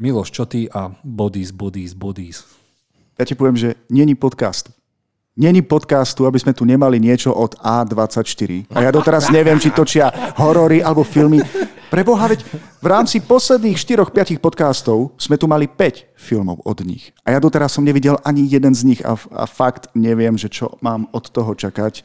Miloš, čo ty a bodies, bodies, bodies. Ja ti poviem, že není podcast. Není podcastu, aby sme tu nemali niečo od A24. A ja doteraz neviem, či točia horory alebo filmy. Preboha, veď v rámci posledných 4-5 podcastov sme tu mali 5 filmov od nich. A ja doteraz som nevidel ani jeden z nich a, a fakt neviem, že čo mám od toho čakať.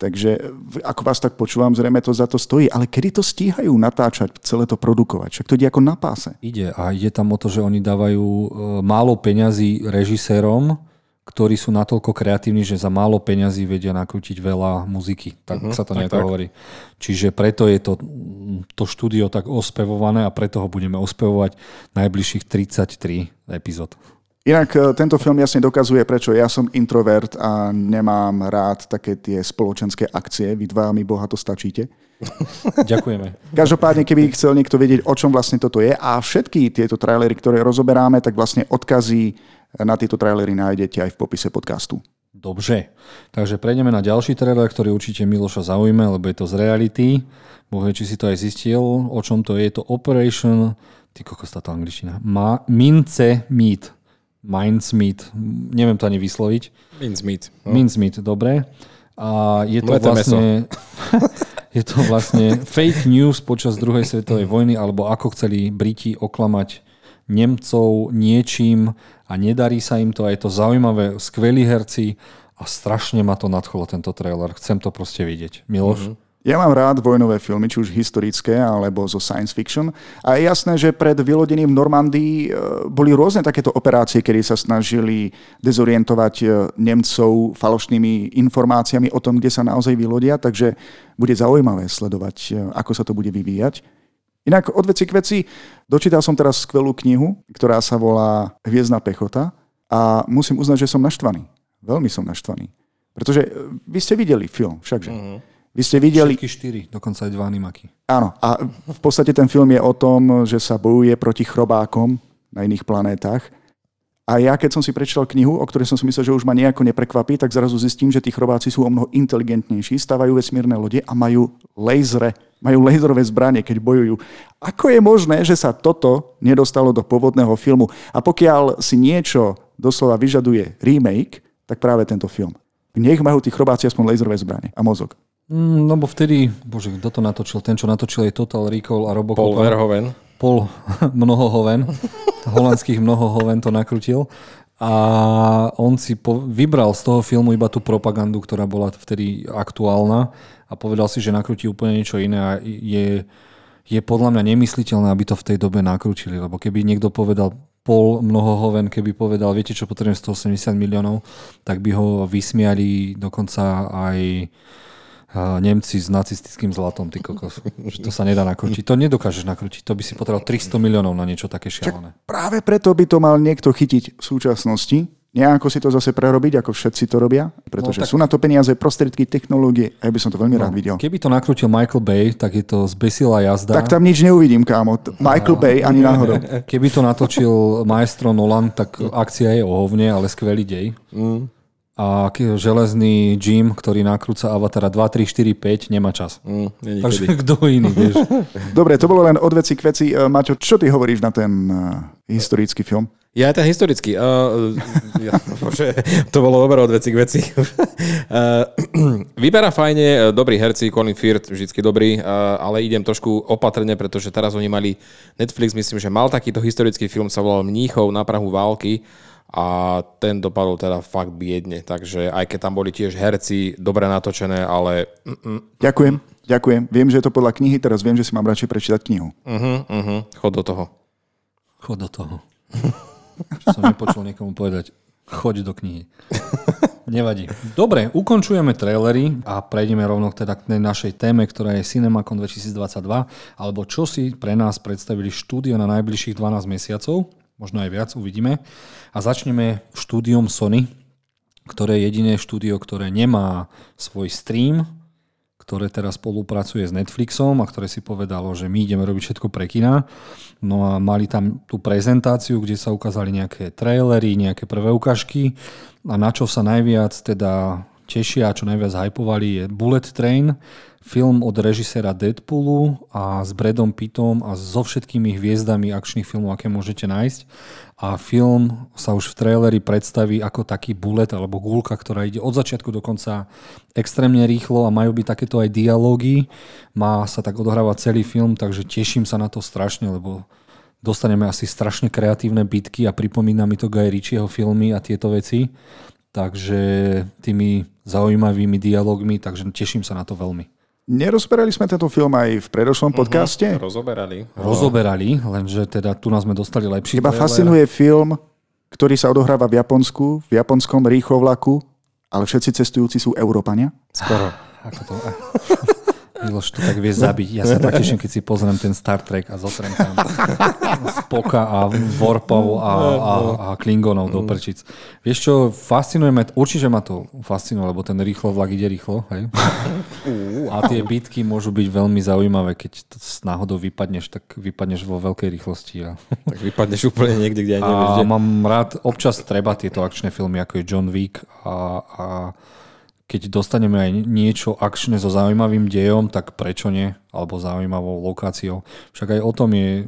Takže ako vás tak počúvam, zrejme to za to stojí. Ale kedy to stíhajú natáčať, celé to produkovať? Však to ide ako na páse. Ide a ide tam o to, že oni dávajú e, málo peňazí režisérom, ktorí sú natoľko kreatívni, že za málo peňazí vedia nakrútiť veľa muziky. Tak uh-huh, sa to nejako hovorí. Čiže preto je to, to štúdio tak ospevované a preto ho budeme ospevovať najbližších 33 epizód. Inak e, tento film jasne dokazuje, prečo ja som introvert a nemám rád také tie spoločenské akcie. Vy dva mi boha to stačíte. Ďakujeme. Každopádne, keby chcel niekto vedieť, o čom vlastne toto je a všetky tieto trailery, ktoré rozoberáme, tak vlastne odkazy na tieto trailery nájdete aj v popise podcastu. Dobře. Takže prejdeme na ďalší trailer, ktorý určite Miloša zaujme, lebo je to z reality. Boh vie, či si to aj zistil, o čom to je. Je to Operation, ty kokos táto angličtina, Ma, Mince Meat. Mincemeat, neviem to ani vysloviť. Mincemeat. No. Mincemeat, dobre. A je to Mleté vlastne... je to vlastne fake news počas druhej svetovej vojny, alebo ako chceli Briti oklamať Nemcov niečím a nedarí sa im to a je to zaujímavé, skvelí herci a strašne ma to nadchlo tento trailer. Chcem to proste vidieť. Miloš? Mm-hmm. Ja mám rád vojnové filmy, či už historické, alebo zo science fiction. A je jasné, že pred vylodením v Normandii e, boli rôzne takéto operácie, kedy sa snažili dezorientovať e, Nemcov falošnými informáciami o tom, kde sa naozaj vylodia, takže bude zaujímavé sledovať, e, ako sa to bude vyvíjať. Inak od veci k veci, dočítal som teraz skvelú knihu, ktorá sa volá Hviezdna pechota a musím uznať, že som naštvaný. Veľmi som naštvaný. Pretože vy ste videli film, všakže. Mm-hmm. Vy ste videli... Všetky štyri, dokonca aj dva animaky. Áno, a v podstate ten film je o tom, že sa bojuje proti chrobákom na iných planetách. A ja, keď som si prečítal knihu, o ktorej som si myslel, že už ma nejako neprekvapí, tak zrazu zistím, že tí chrobáci sú o mnoho inteligentnejší, stávajú vesmírne lode a majú lasery, majú laserové zbranie, keď bojujú. Ako je možné, že sa toto nedostalo do pôvodného filmu? A pokiaľ si niečo doslova vyžaduje remake, tak práve tento film. Nech majú tí chrobáci aspoň laserové zbranie a mozog. Mm, no bo vtedy, bože, kto to natočil? Ten, čo natočil je Total Recall a Robocop. Paul Verhoeven. Paul Mnohohoven. Holandských Mnohohoven to nakrutil. A on si po, vybral z toho filmu iba tú propagandu, ktorá bola vtedy aktuálna a povedal si, že nakrutí úplne niečo iné a je, je podľa mňa nemysliteľné, aby to v tej dobe nakrutili, lebo keby niekto povedal Paul Mnohohoven, keby povedal, viete čo, potrebujem 180 miliónov, tak by ho vysmiali dokonca aj Nemci s nacistickým zlatom, ty kokos. Že to sa nedá nakrútiť. To nedokážeš nakrútiť. To by si potreboval 300 miliónov na niečo také šialené. Čak práve preto by to mal niekto chytiť v súčasnosti, nejako si to zase prerobiť, ako všetci to robia, pretože no, tak... sú na to peniaze, prostriedky, technológie a ja by som to veľmi no, rád videl. Keby to nakrútil Michael Bay, tak je to zbesila jazda. Tak tam nič neuvidím, kámo. Michael no. Bay ani náhodou. Keby to natočil maestro Nolan, tak akcia je ohovne, ale skvelý dej. Mm a železný Jim, ktorý nakrúca Avatara 2, 3, 4, 5, nemá čas. Mm, Takže kto iný, vieš. Dobre, to bolo len od veci k veci. Maťo, čo ty hovoríš na ten uh, historický film? Ja ten historický. Uh, ja, bože, to bolo dobré od veci k veci. uh, vyberá fajne, dobrý herci, Colin Firth, vždycky dobrý, uh, ale idem trošku opatrne, pretože teraz oni mali, Netflix myslím, že mal takýto historický film, sa volal Mníchov na Prahu války a ten dopadol teda fakt biedne. Takže aj keď tam boli tiež herci, dobre natočené, ale... Mm-mm. Ďakujem, ďakujem. Viem, že je to podľa knihy, teraz viem, že si mám radšej prečítať knihu. Uh-huh, uh-huh. Chod do toho. Chod do toho. Čo som nepočul niekomu povedať. Choď do knihy. Nevadí. Dobre, ukončujeme trailery a prejdeme rovno teda k našej téme, ktorá je CinemaCon 2022, alebo čo si pre nás predstavili štúdio na najbližších 12 mesiacov možno aj viac, uvidíme. A začneme štúdiom Sony, ktoré je jediné štúdio, ktoré nemá svoj stream, ktoré teraz spolupracuje s Netflixom a ktoré si povedalo, že my ideme robiť všetko pre kina. No a mali tam tú prezentáciu, kde sa ukázali nejaké trailery, nejaké prvé ukážky a na čo sa najviac teda tešia a čo najviac hypovali je Bullet Train, film od režiséra Deadpoolu a s Bradom Pittom a so všetkými hviezdami akčných filmov, aké môžete nájsť. A film sa už v traileri predstaví ako taký bullet alebo gulka, ktorá ide od začiatku do konca extrémne rýchlo a majú byť takéto aj dialógy. Má sa tak odohrávať celý film, takže teším sa na to strašne, lebo dostaneme asi strašne kreatívne bitky a pripomína mi to Guy Ritchieho filmy a tieto veci. Takže tými zaujímavými dialogmi, takže teším sa na to veľmi. Nerozberali sme tento film aj v predošlom uh-huh, podcaste? Rozoberali. Rozoberali, lenže teda tu nás sme dostali lepší Teba trailer. fascinuje film, ktorý sa odohráva v Japonsku, v japonskom rýchlovlaku, ale všetci cestujúci sú Európania? Skoro. Ako to... Miloš to tak vie zabiť. Ja sa tak teším, keď si pozriem ten Star Trek a zotrem tam Spoka a Warpov a, a, a Klingonov do prčic. Vieš čo, fascinuje ma, určite ma to fascinuje, lebo ten rýchlo vlak ide rýchlo. Hej? A tie bitky môžu byť veľmi zaujímavé, keď to náhodou vypadneš, tak vypadneš vo veľkej rýchlosti. A... Tak vypadneš úplne niekde, kde aj nevieš. A mám rád, občas treba tieto akčné filmy, ako je John Wick a, a keď dostaneme aj niečo akčné so zaujímavým dejom, tak prečo nie? Alebo zaujímavou lokáciou. Však aj o tom je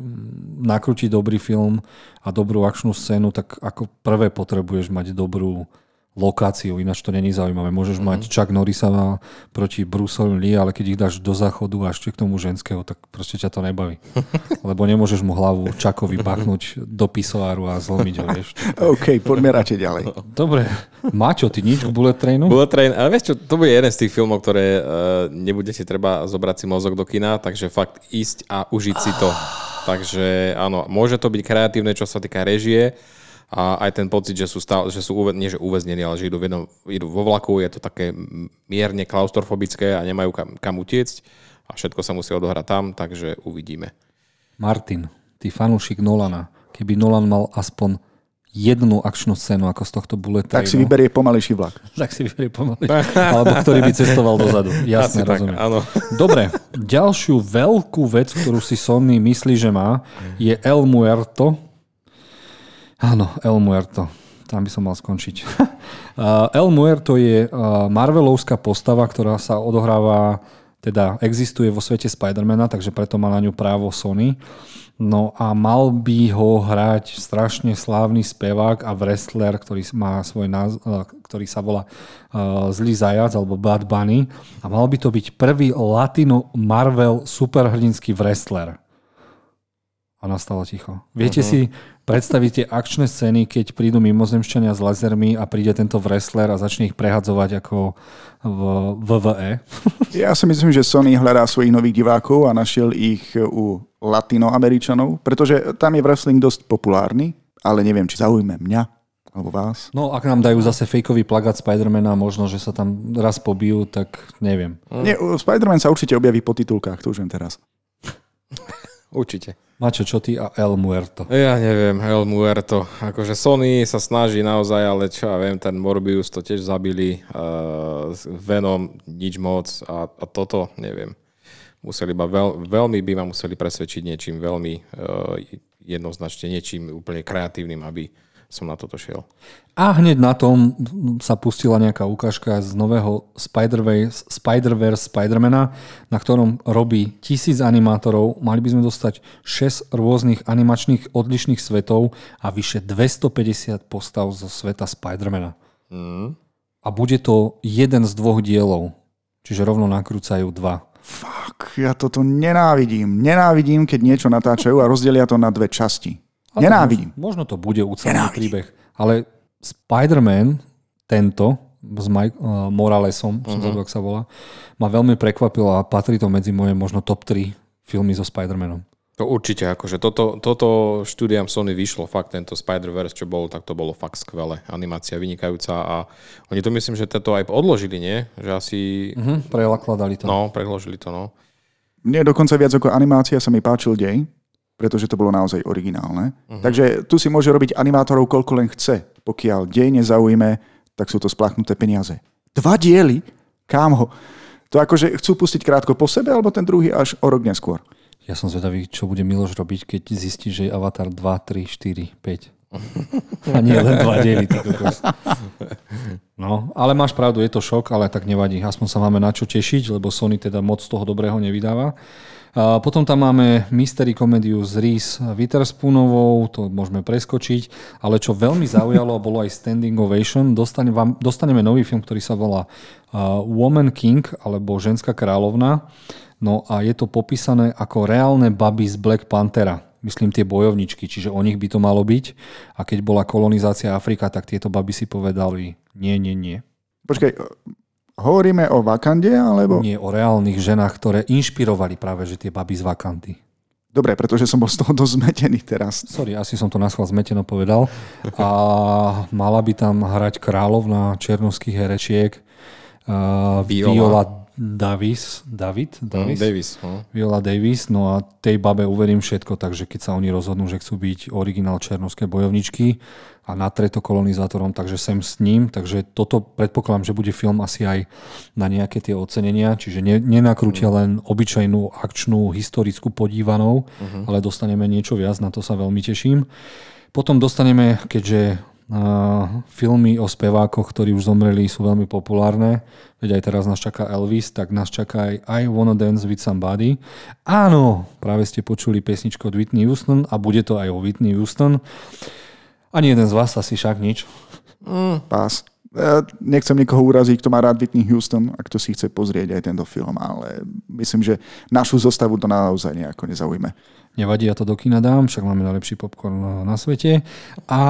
nakrútiť dobrý film a dobrú akčnú scénu, tak ako prvé potrebuješ mať dobrú lokáciu, ináč to není zaujímavé. Môžeš mm-hmm. mať Chuck Norrisa proti Bruce Lee, ale keď ich dáš do záchodu a ešte k tomu ženského, tak proste ťa to nebaví. Lebo nemôžeš mu hlavu Chuckovi bachnúť do pisoáru a zlomiť ho, vieš. OK, poďme radšej ďalej. Dobre. Mačo, ty nič k Bullet Trainu? Bullet Train, ale vieš čo, to bude jeden z tých filmov, ktoré uh, nebude si treba zobrať si mozog do kina, takže fakt ísť a užiť si to. Takže áno, môže to byť kreatívne, čo sa týka režie, a aj ten pocit, že sú, stále, že sú uve, nie že uväznení, ale že idú, jednom, idú vo vlaku, je to také mierne klaustrofobické a nemajú kam, kam utiecť a všetko sa musí odohrať tam, takže uvidíme. Martin, ty fanúšik Nolana, keby Nolan mal aspoň jednu akčnú scénu ako z tohto bullet Tak si vyberie pomalejší vlak. Tak si vyberie pomalejší. Alebo ktorý by cestoval dozadu. Jasne, Asi rozumiem. Tak, áno. Dobre, ďalšiu veľkú vec, ktorú si Sony myslí, že má, je El Muerto, Áno, El Muerto. Tam by som mal skončiť. El Muerto je Marvelovská postava, ktorá sa odohráva, teda existuje vo svete Spidermana, takže preto má na ňu právo Sony. No a mal by ho hrať strašne slávny spevák a wrestler, ktorý, má svoj náz- ktorý sa volá Zlý zajac alebo Bad Bunny. A mal by to byť prvý latino Marvel superhrdinský wrestler. A nastalo ticho. Viete uh-huh. si predstavíte akčné scény, keď prídu mimozemšťania s lazermi a príde tento wrestler a začne ich prehadzovať ako v VVE? Ja si myslím, že Sony hľadá svojich nových divákov a našiel ich u latinoameričanov, pretože tam je wrestling dosť populárny, ale neviem, či zaujme mňa alebo vás. No, ak nám dajú zase fejkový plagát Spidermana, možno, že sa tam raz pobijú, tak neviem. Nie, Spiderman sa určite objaví po titulkách, to už viem teraz. Určite. Mačo, čo ty a El Muerto? Ja neviem, El Muerto. Akože Sony sa snaží naozaj, ale čo ja viem, ten Morbius to tiež zabili. Uh, Venom nič moc a, a toto neviem. Museli ma veľ, veľmi by ma museli presvedčiť niečím veľmi uh, jednoznačne, niečím úplne kreatívnym, aby som na toto šiel. A hneď na tom sa pustila nejaká ukážka z nového Spider-Verse, Spider-Verse Spider-Mana, na ktorom robí tisíc animátorov. Mali by sme dostať 6 rôznych animačných odlišných svetov a vyše 250 postav zo sveta Spider-Mana. Mm. A bude to jeden z dvoch dielov. Čiže rovno nakrúcajú dva. Fuck, ja toto nenávidím. Nenávidím, keď niečo natáčajú a rozdelia to na dve časti. Ale Nenávidím. Možno, možno to bude ucelený príbeh, ale Spider-Man, tento, s Mike, uh, Moralesom, uh-huh. som mhm. zabudol, sa volá, ma veľmi prekvapilo a patrí to medzi moje možno top 3 filmy so Spider-Manom. To určite, akože toto, toto štúdiam Sony vyšlo, fakt tento Spider-Verse, čo bol, tak to bolo fakt skvelé. Animácia vynikajúca a oni to myslím, že toto aj odložili, nie? Že asi... Uh-huh, prelakladali to. No, preložili to, no. Mne dokonca viac ako animácia sa mi páčil dej, pretože to bolo naozaj originálne. Uh-huh. Takže tu si môže robiť animátorov koľko len chce. Pokiaľ dej nezaujme, tak sú to splachnuté peniaze. Dva diely? Kam ho? To akože chcú pustiť krátko po sebe, alebo ten druhý až o rok neskôr? Ja som zvedavý, čo bude Miloš robiť, keď zistí, že je Avatar 2, 3, 4, 5. A nie len dva diely. No, ale máš pravdu, je to šok, ale tak nevadí. Aspoň sa máme na čo tešiť, lebo Sony teda moc toho dobrého nevydáva. Potom tam máme mystery komédiu s Reese Witherspoonovou, to môžeme preskočiť, ale čo veľmi zaujalo, bolo aj Standing Ovation. Dostane vám, dostaneme nový film, ktorý sa volá Woman King, alebo Ženská kráľovna. No a je to popísané ako reálne baby z Black Panthera myslím tie bojovničky, čiže o nich by to malo byť. A keď bola kolonizácia Afrika, tak tieto baby si povedali nie, nie, nie. Počkaj, Hovoríme o Vakande, alebo... Nie, o reálnych ženách, ktoré inšpirovali práve že tie baby z Vakandy. Dobre, pretože som bol z toho dosť zmetený teraz. Sorry, asi som to na schvál zmeteno povedal. A mala by tam hrať kráľovna černovských herečiek uh, Viola. Viola Davis, David? Davis? Mm, Davis no. Viola Davis, no a tej babe uverím všetko, takže keď sa oni rozhodnú, že chcú byť originál černovské bojovničky a natré to kolonizátorom, takže sem s ním, takže toto predpokladám, že bude film asi aj na nejaké tie ocenenia, čiže ne, nenakrútia mm. len obyčajnú akčnú historickú podívanou, uh-huh. ale dostaneme niečo viac, na to sa veľmi teším. Potom dostaneme, keďže filmy o spevákoch, ktorí už zomreli, sú veľmi populárne. Veď aj teraz nás čaká Elvis, tak nás čaká aj I Wanna Dance with Somebody. Áno, práve ste počuli pesničku od Whitney Houston a bude to aj o Whitney Houston. Ani jeden z vás asi však nič. Mm. Pás. Ja nechcem niekoho uraziť, kto má rád Whitney Houston a kto si chce pozrieť aj tento film, ale myslím, že našu zostavu to naozaj nejako nezaujme. Nevadí, ja to do kina dám, však máme najlepší popcorn na svete. A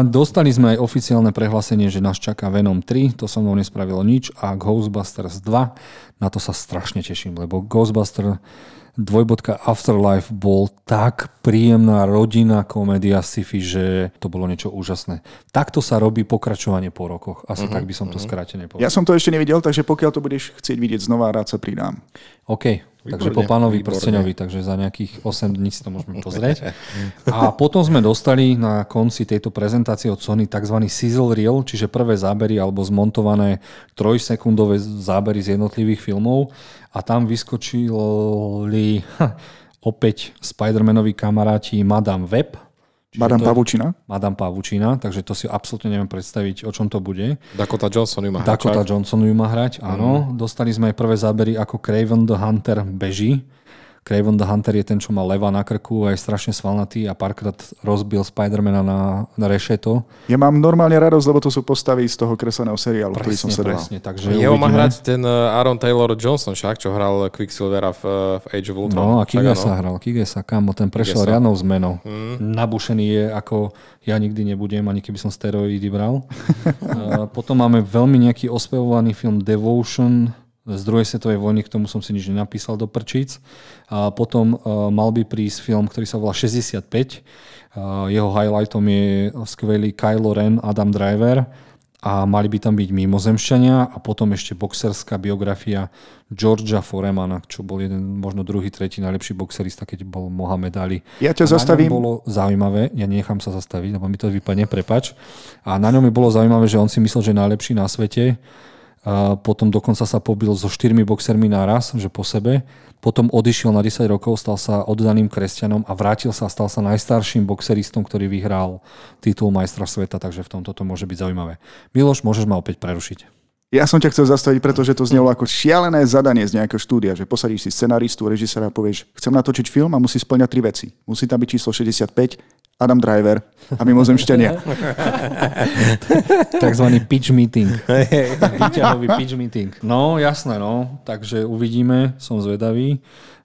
dostali sme aj oficiálne prehlásenie, že nás čaká Venom 3, to so mnou nespravilo nič, a Ghostbusters 2, na to sa strašne teším, lebo Ghostbusters dvojbodka Afterlife bol tak príjemná rodina komédia sci-fi, že to bolo niečo úžasné. Takto sa robí pokračovanie po rokoch. Asi uh-huh, tak by som to uh-huh. skrátené povedal. Ja som to ešte nevidel, takže pokiaľ to budeš chcieť vidieť znova, rád sa pridám. OK, Výborné, takže po pánovi Prsteňovi, takže za nejakých 8 dní si to môžeme pozrieť. A potom sme dostali na konci tejto prezentácie od Sony tzv. sizzle reel, čiže prvé zábery alebo zmontované trojsekundové zábery z jednotlivých filmov a tam vyskočili opäť Spider-Manovi kamaráti Madame Web. Madame Pavučina? Madame Pavučina, takže to si absolútne neviem predstaviť, o čom to bude. Dakota Johnson ju má hrať. Dakota Johnson ju má hrať, áno. Mm. Dostali sme aj prvé zábery, ako Craven the Hunter beží Craven the Hunter je ten, čo má leva na krku a je strašne svalnatý a párkrát rozbil Spidermana na, na rešeto. Ja mám normálne radosť, lebo to sú postavy z toho kresleného seriálu, presne, ktorý som sledoval. Presne, takže Jeho má hrať ten eh, Aaron Taylor Johnson však, čo hral Quicksilvera v, v Age of Ultron. No a Kigesa no. hral, Kigesa, kamo, ten prešiel Kigesa. riadnou zmenou. Mm. Nabušený je ako ja nikdy nebudem, ani keby som steroidy bral. potom máme veľmi nejaký ospevovaný film Devotion, z druhej svetovej vojny, k tomu som si nič nenapísal do prčíc. A potom uh, mal by prísť film, ktorý sa volá 65. Uh, jeho highlightom je skvelý Kylo Ren, Adam Driver a mali by tam byť mimozemšťania a potom ešte boxerská biografia Georgia Foremana, čo bol jeden, možno druhý, tretí najlepší boxerista, keď bol Mohamed Ali. Ja ťa zastavím. bolo zaujímavé, ja nechám sa zastaviť, lebo mi to vypadne, prepač. A na ňom mi bolo zaujímavé, že on si myslel, že je najlepší na svete potom dokonca sa pobil so štyrmi boxermi naraz, že po sebe. Potom odišiel na 10 rokov, stal sa oddaným kresťanom a vrátil sa a stal sa najstarším boxeristom, ktorý vyhral titul majstra sveta, takže v tomto to môže byť zaujímavé. Miloš, môžeš ma opäť prerušiť. Ja som ťa chcel zastaviť, pretože to znelo ako šialené zadanie z nejakého štúdia, že posadíš si scenaristu, režisera a povieš, chcem natočiť film a musí splňať tri veci. Musí tam byť číslo 65, Adam Driver a mimozemšťania. Takzvaný pitch meeting. Výťahový pitch meeting. No, jasné, no. Takže uvidíme, som zvedavý.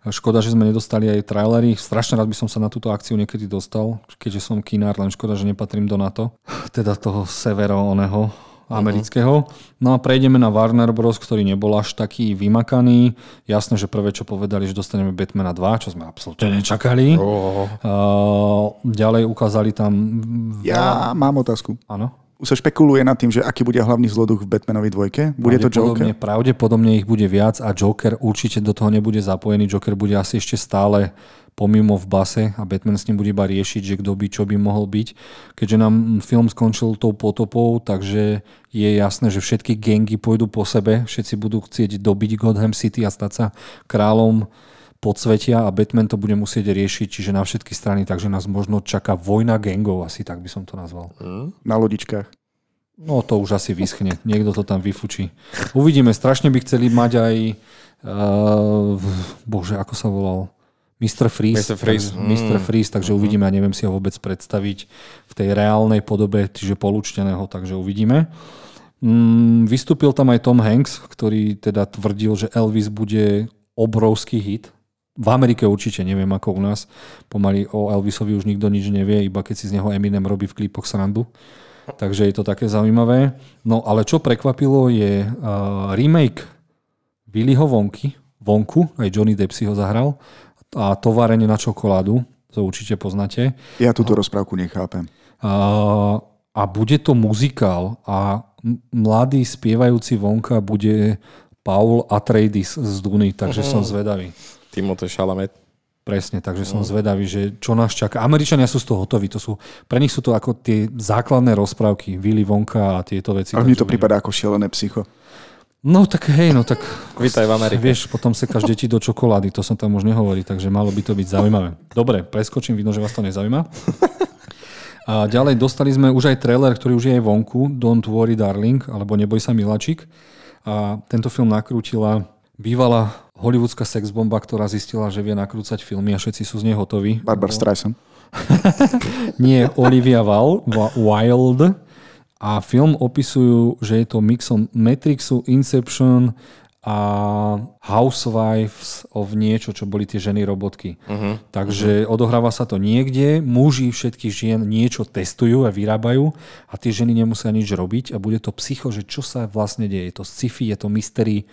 Škoda, že sme nedostali aj trailery. Strašne rád by som sa na túto akciu niekedy dostal, keďže som kinár, len škoda, že nepatrím do NATO. Teda toho severo oného amerického. No a prejdeme na Warner Bros., ktorý nebol až taký vymakaný. Jasné, že prvé, čo povedali, že dostaneme Batmana 2, čo sme absolútne nečakali. Oh. Uh, ďalej ukázali tam... Ja mám otázku. Áno? Sa špekuluje nad tým, že aký bude hlavný zloduch v Batmanovi dvojke? Bude to Joker? Pravdepodobne ich bude viac a Joker určite do toho nebude zapojený. Joker bude asi ešte stále pomimo v base a Batman s ním bude iba riešiť, že kto by, čo by mohol byť. Keďže nám film skončil tou potopou, takže je jasné, že všetky gengy pôjdu po sebe, všetci budú chcieť dobiť Gotham City a stať sa kráľom podsvetia a Batman to bude musieť riešiť, čiže na všetky strany, takže nás možno čaká vojna gangov, asi tak by som to nazval. Mm. Na lodičkách. No to už asi vyschne, niekto to tam vyfučí. Uvidíme, strašne by chceli mať aj, uh, bože, ako sa volal, Mr. Freeze. Mr. Freeze. Tak, mm. Mr. Freeze, takže mm. uvidíme. Ja neviem si ho vôbec predstaviť v tej reálnej podobe, čiže polúčteného, takže uvidíme. Mm, vystúpil tam aj Tom Hanks, ktorý teda tvrdil, že Elvis bude obrovský hit. V Amerike určite, neviem ako u nás. Pomaly o Elvisovi už nikto nič nevie, iba keď si z neho Eminem robí v klipoch srandu. Takže je to také zaujímavé. No ale čo prekvapilo je uh, remake Willyho Vonky, Vonku, aj Johnny Depp si ho zahral, a továrenie na čokoládu, to určite poznáte. Ja túto a, rozprávku nechápem. A, a bude to muzikál a mladý spievajúci vonka bude Paul Atreides z Duny, takže uh-huh. som mhm. zvedavý. Timothée Chalamet. Presne, takže som zvedavý, že čo nás čaká. Američania sú z toho hotoví, to sú, pre nich sú to ako tie základné rozprávky, Willy Vonka a tieto veci. Ale mne to prípada ako šialené psycho. No tak hej, no tak... Vítaj v Amerike. Vieš, potom sekáš deti do čokolády, to sa tam už nehovorí, takže malo by to byť zaujímavé. Dobre, preskočím, vidno, že vás to nezaujíma. A ďalej dostali sme už aj trailer, ktorý už je aj vonku, Don't Worry Darling, alebo Neboj sa miláčik. A tento film nakrútila bývalá hollywoodská sexbomba, ktorá zistila, že vie nakrúcať filmy a všetci sú z nej hotoví. Barbara Streisand. Nie, Olivia Wilde A film opisujú, že je to mixom Matrixu, Inception a Housewives of niečo, čo boli tie ženy robotky. Uh-huh. Takže uh-huh. odohráva sa to niekde, muži všetkých žien niečo testujú a vyrábajú a tie ženy nemusia nič robiť a bude to psycho, že čo sa vlastne deje. Je to sci-fi, je to mystery,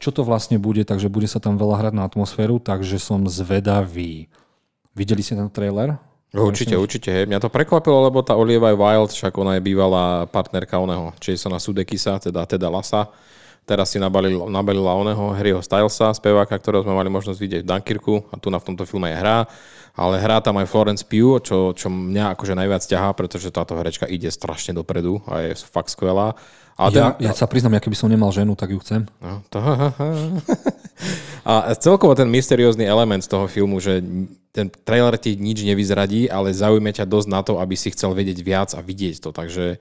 čo to vlastne bude, takže bude sa tam veľa hrať na atmosféru, takže som zvedavý. Videli ste ten trailer? Určite, určite. Hej. Mňa to prekvapilo, lebo tá Olivia Wild, však ona je bývalá partnerka oného Jasona Sudekisa, teda Teda Lasa. Teraz si nabalil, nabalila oného Harryho Stylesa, speváka, ktorého sme mali možnosť vidieť v Dunkirku a tu na v tomto filme je hra. Ale hrá tam aj Florence Pugh, čo, čo mňa akože najviac ťahá, pretože táto herečka ide strašne dopredu a je fakt skvelá. A ja, ten, ja sa priznám, ja keby som nemal ženu, tak ju chcem. No, to, a celkovo ten mysteriózny element z toho filmu, že ten trailer ti nič nevyzradí, ale zaujme ťa dosť na to, aby si chcel vedieť viac a vidieť to. Takže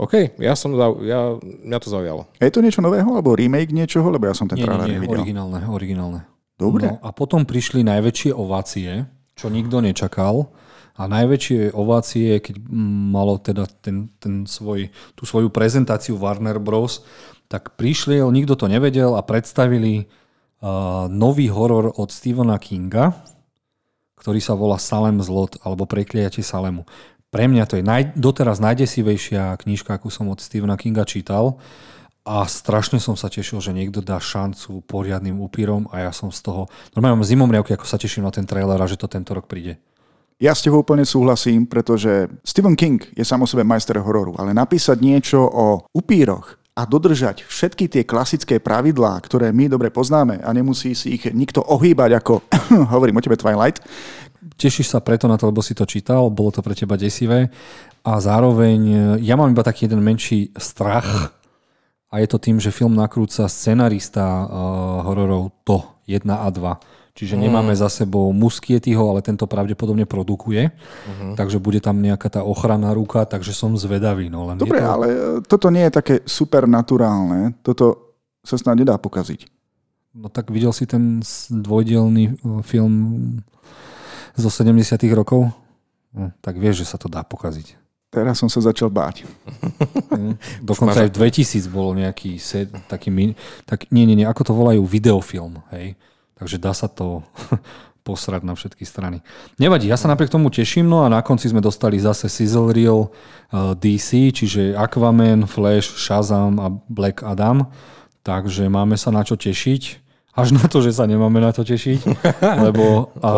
OK, ja som, ja, mňa to zaujalo. Je to niečo nového, alebo remake niečoho? Lebo ja som ten nie, trailer nie, nie, nevidel. originálne, originálne. Dobre. No, a potom prišli najväčšie ovácie, čo nikto nečakal. A najväčšie ovácie, keď malo teda ten, ten svoj, tú svoju prezentáciu Warner Bros., tak prišli, nikto to nevedel a predstavili uh, nový horor od Stephena Kinga, ktorý sa volá Salem zlot, alebo Prekliatie Salemu. Pre mňa to je naj, doteraz najdesivejšia knižka, akú som od Stephena Kinga čítal a strašne som sa tešil, že niekto dá šancu poriadnym upírom a ja som z toho, normálne mám zimomriavky, ako sa teším na ten trailer a že to tento rok príde. Ja s tebou úplne súhlasím, pretože Stephen King je samo sebe majster hororu, ale napísať niečo o upíroch a dodržať všetky tie klasické pravidlá, ktoré my dobre poznáme a nemusí si ich nikto ohýbať ako, hovorím o tebe Twilight. Tešíš sa preto na to, lebo si to čítal, bolo to pre teba desivé a zároveň ja mám iba taký jeden menší strach a je to tým, že film nakrúca scenarista uh, hororov To 1 a 2 Čiže mm. nemáme za sebou Muskietyho, ale tento pravdepodobne produkuje. Mm-hmm. Takže bude tam nejaká tá ochranná ruka, takže som zvedavý. No, len Dobre, to... ale e, toto nie je také supernaturálne. Toto sa snad nedá pokaziť. No tak videl si ten dvojdielný e, film zo 70 rokov? No, tak vieš, že sa to dá pokaziť. Teraz som sa začal báť. Mm. Dokonca aj v 2000 bolo nejaký set, taký, tak, nie, nie, nie, ako to volajú, videofilm, hej Takže dá sa to posrať na všetky strany. Nevadí, ja sa napriek tomu teším, no a na konci sme dostali zase Sizzle Reel uh, DC, čiže Aquaman, Flash, Shazam a Black Adam. Takže máme sa na čo tešiť. Až na to, že sa nemáme na to tešiť, lebo uh,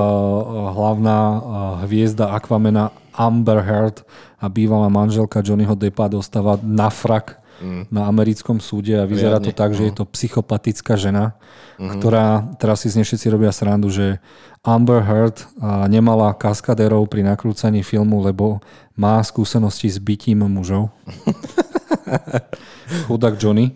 hlavná uh, hviezda Aquamena Amber Heard a bývalá manželka Johnnyho Deppa dostáva na frak mm. na americkom súde a vyzerá Riadne. to tak, že je to psychopatická žena, mm-hmm. ktorá, teraz si z nej všetci robia srandu, že Amber Heard nemala kaskadérov pri nakrúcaní filmu, lebo má skúsenosti s bytím mužov. Chudák Johnny.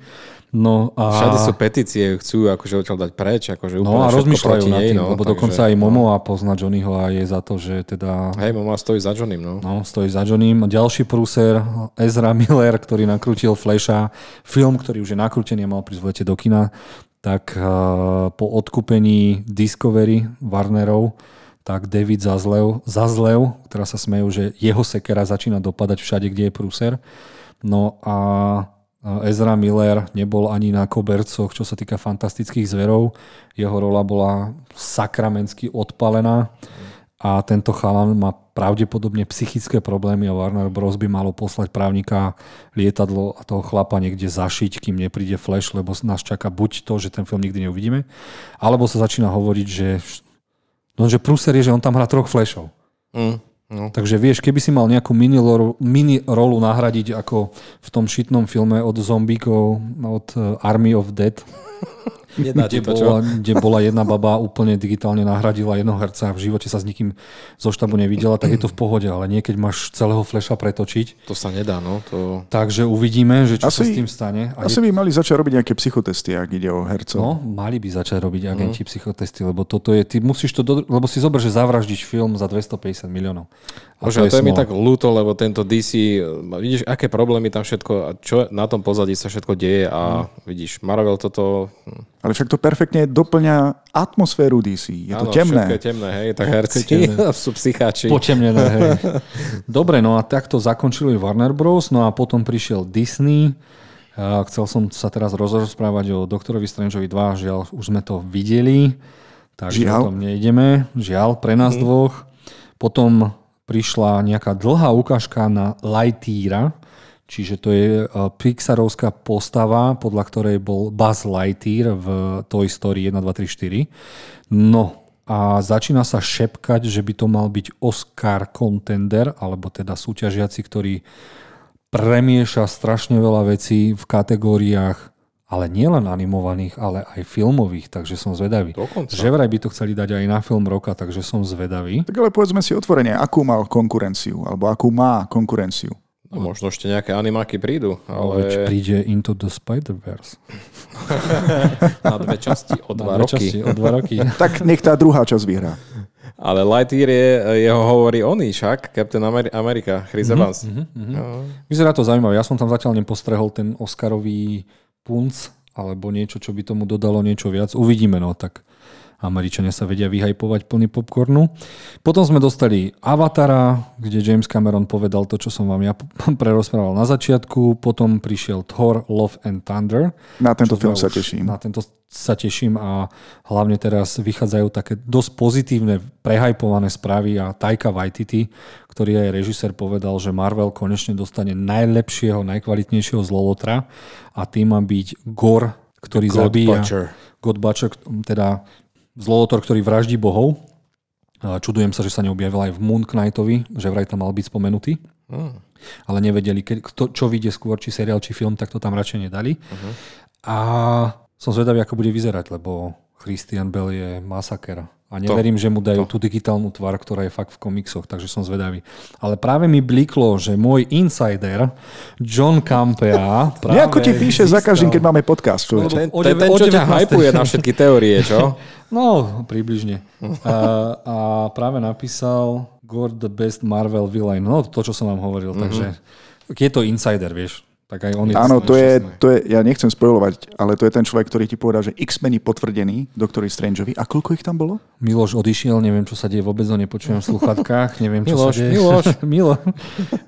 No a... Všade sú petície, chcú akože odtiaľ dať preč, akože no a rozmýšľajú nad tým, no, lebo takže, dokonca aj Momo a pozná Johnnyho a je za to, že teda... Hej, Momo stojí za Johnnym, no. No, stojí za Johnnym. Ďalší prúser, Ezra Miller, ktorý nakrútil Flasha, film, ktorý už je nakrútený a mal prísť do kina, tak uh, po odkúpení Discovery Warnerov, tak David Zazlev, Zazlev, ktorá sa smejú, že jeho sekera začína dopadať všade, kde je prúser. No a Ezra Miller nebol ani na kobercoch, čo sa týka fantastických zverov. Jeho rola bola sakramensky odpalená a tento chalan má pravdepodobne psychické problémy a Warner Bros. by malo poslať právnika lietadlo a toho chlapa niekde zašiť, kým nepríde Flash, lebo nás čaká buď to, že ten film nikdy neuvidíme, alebo sa začína hovoriť, že, no, že prúser je, že on tam hrá troch Flashov. Mm. No. Takže vieš, keby si mal nejakú mini, rolu, mini rolu nahradiť ako v tom šitnom filme od zombíkov, od eh, Army of Dead, kde, to, bola, kde bola jedna baba úplne digitálne nahradila jedného herca a v živote sa s nikým zo štabu nevidela, tak je to v pohode, ale nie keď máš celého fleša pretočiť. To sa nedá, no. To... Takže uvidíme, že čo asi, sa s tým stane. A asi je... by mali začať robiť nejaké psychotesty, ak ide o hercov. No, mali by začať robiť agenti mm. psychotesty, lebo toto je, ty musíš to, do, lebo si zober, že zavraždiš film za 250 miliónov. A Bože, to, je, to je mi tak ľúto, lebo tento DC, vidíš, aké problémy tam všetko, čo na tom pozadí sa všetko deje a mm. vidíš, Marvel toto to... Ale však to perfektne doplňa atmosféru DC. Je to Áno, temné. Všetko je temné, hej, tak herci sú psycháči. Potemnené, hej. Dobre, no a takto zakončili Warner Bros. No a potom prišiel Disney. Chcel som sa teraz rozprávať o Doktorovi Strangeovi 2, žiaľ, už sme to videli, takže Žiaľ. o tom nejdeme. Žiaľ, pre nás dvoch. Potom prišla nejaká dlhá ukážka na Lightyeara, čiže to je e, Pixarovská postava, podľa ktorej bol Buzz Lightyear v Toy Story 1, 2, 3, 4. No, a začína sa šepkať, že by to mal byť Oscar contender, alebo teda súťažiaci, ktorý premieša strašne veľa vecí v kategóriách ale nielen animovaných, ale aj filmových, takže som zvedavý. Dokonca. Že vraj by to chceli dať aj na film roka, takže som zvedavý. Tak ale povedzme si otvorene, akú mal konkurenciu, alebo akú má konkurenciu. No, možno ešte nejaké animáky prídu, Ale... Veď príde Into the Spider-Verse. na dve časti o dva Na dve roky. časti, o dva roky. Tak nech tá druhá časť vyhrá. Ale Lightyear je, jeho hovorí oný však, Captain Ameri- America, Chris Mhm, Evans. No. Vyzerá to zaujímavé. Ja som tam zatiaľ nepostrehol ten Oscarový punc, alebo niečo, čo by tomu dodalo niečo viac. Uvidíme, no tak Američania sa vedia vyhajpovať plný popcornu. Potom sme dostali Avatara, kde James Cameron povedal to, čo som vám ja prerozprával na začiatku. Potom prišiel Thor, Love and Thunder. Na tento film sa už- teším. Na tento sa teším a hlavne teraz vychádzajú také dosť pozitívne, prehajpované správy a Taika Waititi, ktorý aj režisér povedal, že Marvel konečne dostane najlepšieho, najkvalitnejšieho zlolotra a tým má byť Gor, ktorý God zabíja... Butcher. God Butcher, teda zlolotor, ktorý vraždí bohov. Čudujem sa, že sa neobjavil aj v Moon Knightovi, že vraj tam mal byť spomenutý. Hmm. Ale nevedeli, ke, kto, čo vyjde skôr, či seriál, či film, tak to tam radšej nedali. Mhm. A som zvedavý, ako bude vyzerať, lebo Christian Bell je masaker. A neverím, že mu dajú tú digitálnu tvár, ktorá je fakt v komiksoch, takže som zvedavý. Ale práve mi bliklo, že môj insider John Campea práve Nejako ti píše za získal- každým, keď máme podcast. Lebo Ten, ten, ten, čo ťa 19. hypuje na všetky teórie, čo? No, približne. A, a práve napísal God the best Marvel villain. No, to, čo som vám hovoril. Takže je to insider, vieš. Tak aj on je Áno, to je, to je, ja nechcem spojovať, ale to je ten človek, ktorý ti povedal, že X-Men je potvrdený, doktori Strangeovi. A koľko ich tam bolo? Miloš odišiel, neviem, čo sa deje, vôbec ho nepočujem v sluchatkách, neviem, čo Miloš, sa deje. Miloš. Milo.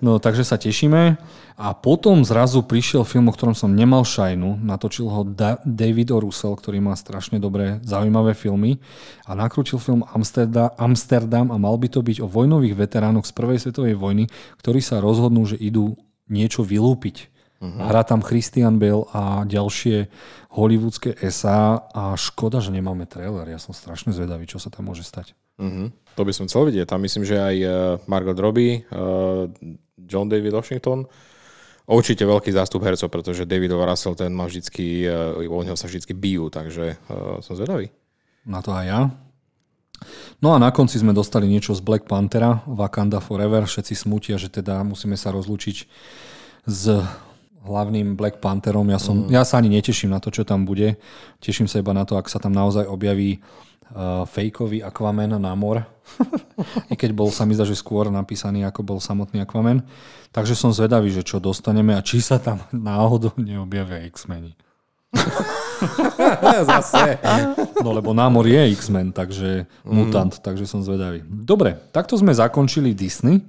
No, takže sa tešíme. A potom zrazu prišiel film, o ktorom som nemal šajnu. Natočil ho da- David O. Russell, ktorý má strašne dobré, zaujímavé filmy. A nakrútil film Amsterdam, Amsterdam a mal by to byť o vojnových veteránoch z prvej svetovej vojny, ktorí sa rozhodnú, že idú niečo vylúpiť. Uh-huh. Hrá tam Christian Bale a ďalšie hollywoodske SA a škoda, že nemáme trailer. Ja som strašne zvedavý, čo sa tam môže stať. Mhm. To by som chcel vidieť. Tam myslím, že aj eh, Margot Robbie, eh, John David Washington, určite veľký zástup hercov, pretože David Russell ten má vždycky, eh, o neho sa vždycky bijú, takže som zvedavý. Na to aj ja. No a na konci sme dostali niečo z Black Panthera, Wakanda Forever. Všetci smutia, že teda musíme sa rozlúčiť s hlavným Black Pantherom. Ja, som, ja sa ani neteším na to, čo tam bude. Teším sa iba na to, ak sa tam naozaj objaví uh, fejkový Aquaman na mor. I keď bol, sa mi zdá, že skôr napísaný, ako bol samotný Aquaman. Takže som zvedavý, že čo dostaneme a či sa tam náhodou neobjavia X-meni. Zase. No lebo námor je X-Men, takže mutant, takže som zvedavý. Dobre, takto sme zakončili Disney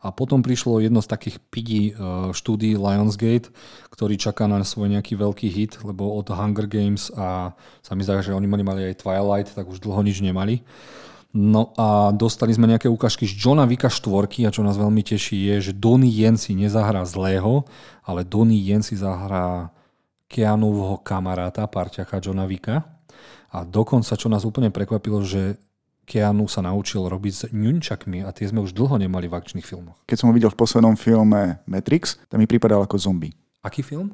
a potom prišlo jedno z takých piggy uh, štúdí Lionsgate, ktorý čaká na svoj nejaký veľký hit, lebo od Hunger Games a sa mi zdá, že oni mali, aj Twilight, tak už dlho nič nemali. No a dostali sme nejaké ukážky z Johna Vika 4 a čo nás veľmi teší je, že Donnie Yen si nezahrá zlého, ale Donnie Yen si zahrá Keanovho kamaráta, parťaka Johna Vika. A dokonca, čo nás úplne prekvapilo, že Keanu sa naučil robiť s ňunčakmi a tie sme už dlho nemali v akčných filmoch. Keď som ho videl v poslednom filme Matrix, tam mi pripadal ako zombie. Aký film?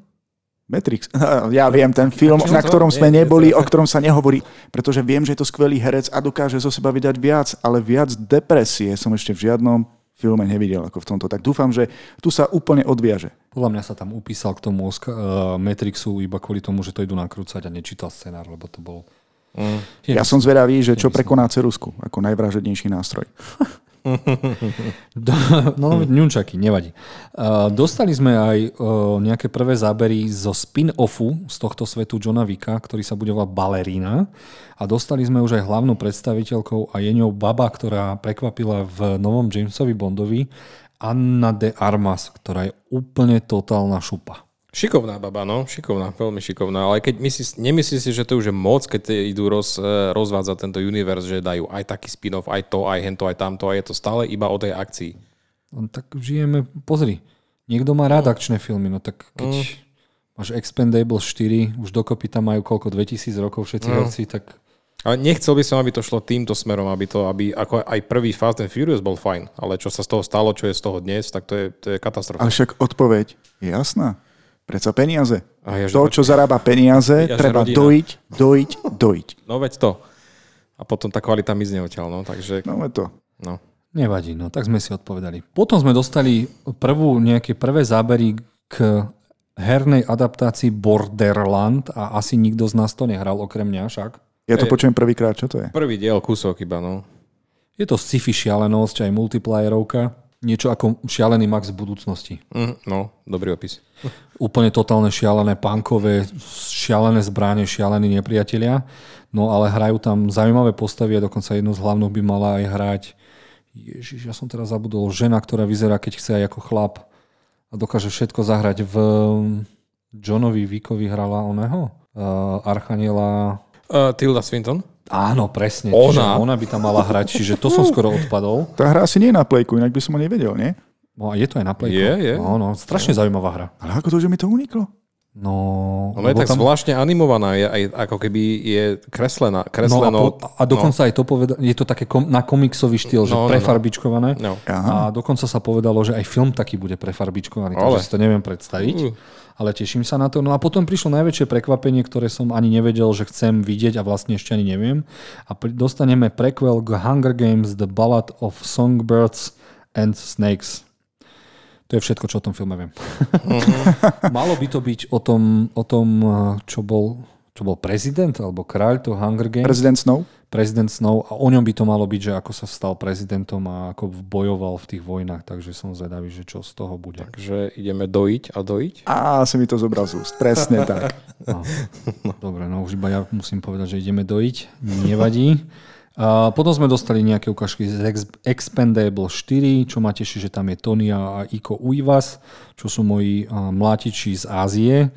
Matrix. Ja viem, ten film, na to? ktorom sme neboli, o ktorom sa nehovorí, pretože viem, že je to skvelý herec a dokáže zo seba vydať viac, ale viac depresie som ešte v žiadnom filme nevidel ako v tomto. Tak dúfam, že tu sa úplne odviaže. Podľa mňa sa tam upísal k tomu Oscar, uh, Matrixu iba kvôli tomu, že to idú nakrúcať a nečítal scenár, lebo to bol... Mm. Ja som zvedavý, že čo prekoná cerusku ako najvražednejší nástroj. Do, no, ňunčaky, nevadí. Uh, dostali sme aj uh, nejaké prvé zábery zo spin-offu z tohto svetu Johna Vika, ktorý sa bude volať Ballerina. A dostali sme už aj hlavnú predstaviteľkou a je ňou baba, ktorá prekvapila v novom Jamesovi Bondovi, Anna de Armas, ktorá je úplne totálna šupa. Šikovná baba, no, šikovná, veľmi šikovná, ale keď myslí, nemyslíš si, že to už je moc, keď idú roz, e, rozvádzať tento univerz, že dajú aj taký spin-off, aj to, aj hento, aj tamto, a je to stále iba o tej akcii. No, tak žijeme, pozri, niekto má rád akčné filmy, no tak keď mm. máš Expendables 4, už dokopy tam majú koľko, 2000 rokov všetci mm. herci, tak... Ale nechcel by som, aby to šlo týmto smerom, aby to, aby ako aj prvý Fast and Furious bol fajn, ale čo sa z toho stalo, čo je z toho dnes, tak to je, to je katastrofa. Ale však odpoveď je jasná. Predsa peniaze. A to, čo zarába peniaze, ja, treba rodina. dojiť, dojiť, dojiť. No veď to. A potom tá kvalita mizne odtiaľ, no, takže... No veď to. No. Nevadí, no tak sme si odpovedali. Potom sme dostali prvú, nejaké prvé zábery k hernej adaptácii Borderland a asi nikto z nás to nehral okrem mňa však. Ja to je, počujem prvýkrát, čo to je? Prvý diel, kúsok iba, no. Je to sci-fi šialenosť, aj multiplayerovka niečo ako šialený Max v budúcnosti. Mm, no, dobrý opis. Úplne totálne šialené pankové, šialené zbráne, šialení nepriatelia. No ale hrajú tam zaujímavé postavy a dokonca jednu z hlavných by mala aj hrať Ježiš, ja som teraz zabudol, žena, ktorá vyzerá, keď chce aj ako chlap a dokáže všetko zahrať v Johnovi Vickovi hrala oného? Uh, Archaniela... Uh, Tilda Swinton? Áno, presne. Ona? ona by tam mala hrať, čiže to som skoro odpadol. Tá hra asi nie je na plejku, inak by som ho nevedel, nie? No, je to aj na plejku. Je, je. No, no, strašne je. zaujímavá hra. Ale ako to, že mi to uniklo? No, Ono je tak tam... zvláštne animovaná, je aj ako keby je kreslená. kresleno, no a, po, a dokonca no. aj to povedal, je to také kom, na komiksový štýl, že no, prefarbičkované. No. A dokonca sa povedalo, že aj film taký bude prefarbičkovaný, takže si to neviem predstaviť. Uh ale teším sa na to. No a potom prišlo najväčšie prekvapenie, ktoré som ani nevedel, že chcem vidieť a vlastne ešte ani neviem. A dostaneme prequel k Hunger Games The Ballad of Songbirds and Snakes. To je všetko, čo o tom filme viem. Uh-huh. Malo by to byť o tom, o tom čo, bol, čo bol prezident alebo kráľ toho Hunger Games. Prezident Snow? Prezident Snow a o ňom by to malo byť, že ako sa stal prezidentom a ako bojoval v tých vojnách, takže som zvedavý, že čo z toho bude. Takže ideme dojiť a dojiť? Á, si mi to zobral z úst, presne tak. No. Dobre, no už iba ja musím povedať, že ideme dojiť, nevadí. A potom sme dostali nejaké ukážky z Expendable 4, čo ma teší, že tam je Tonia a Iko Uivas, čo sú moji mlátiči z Ázie.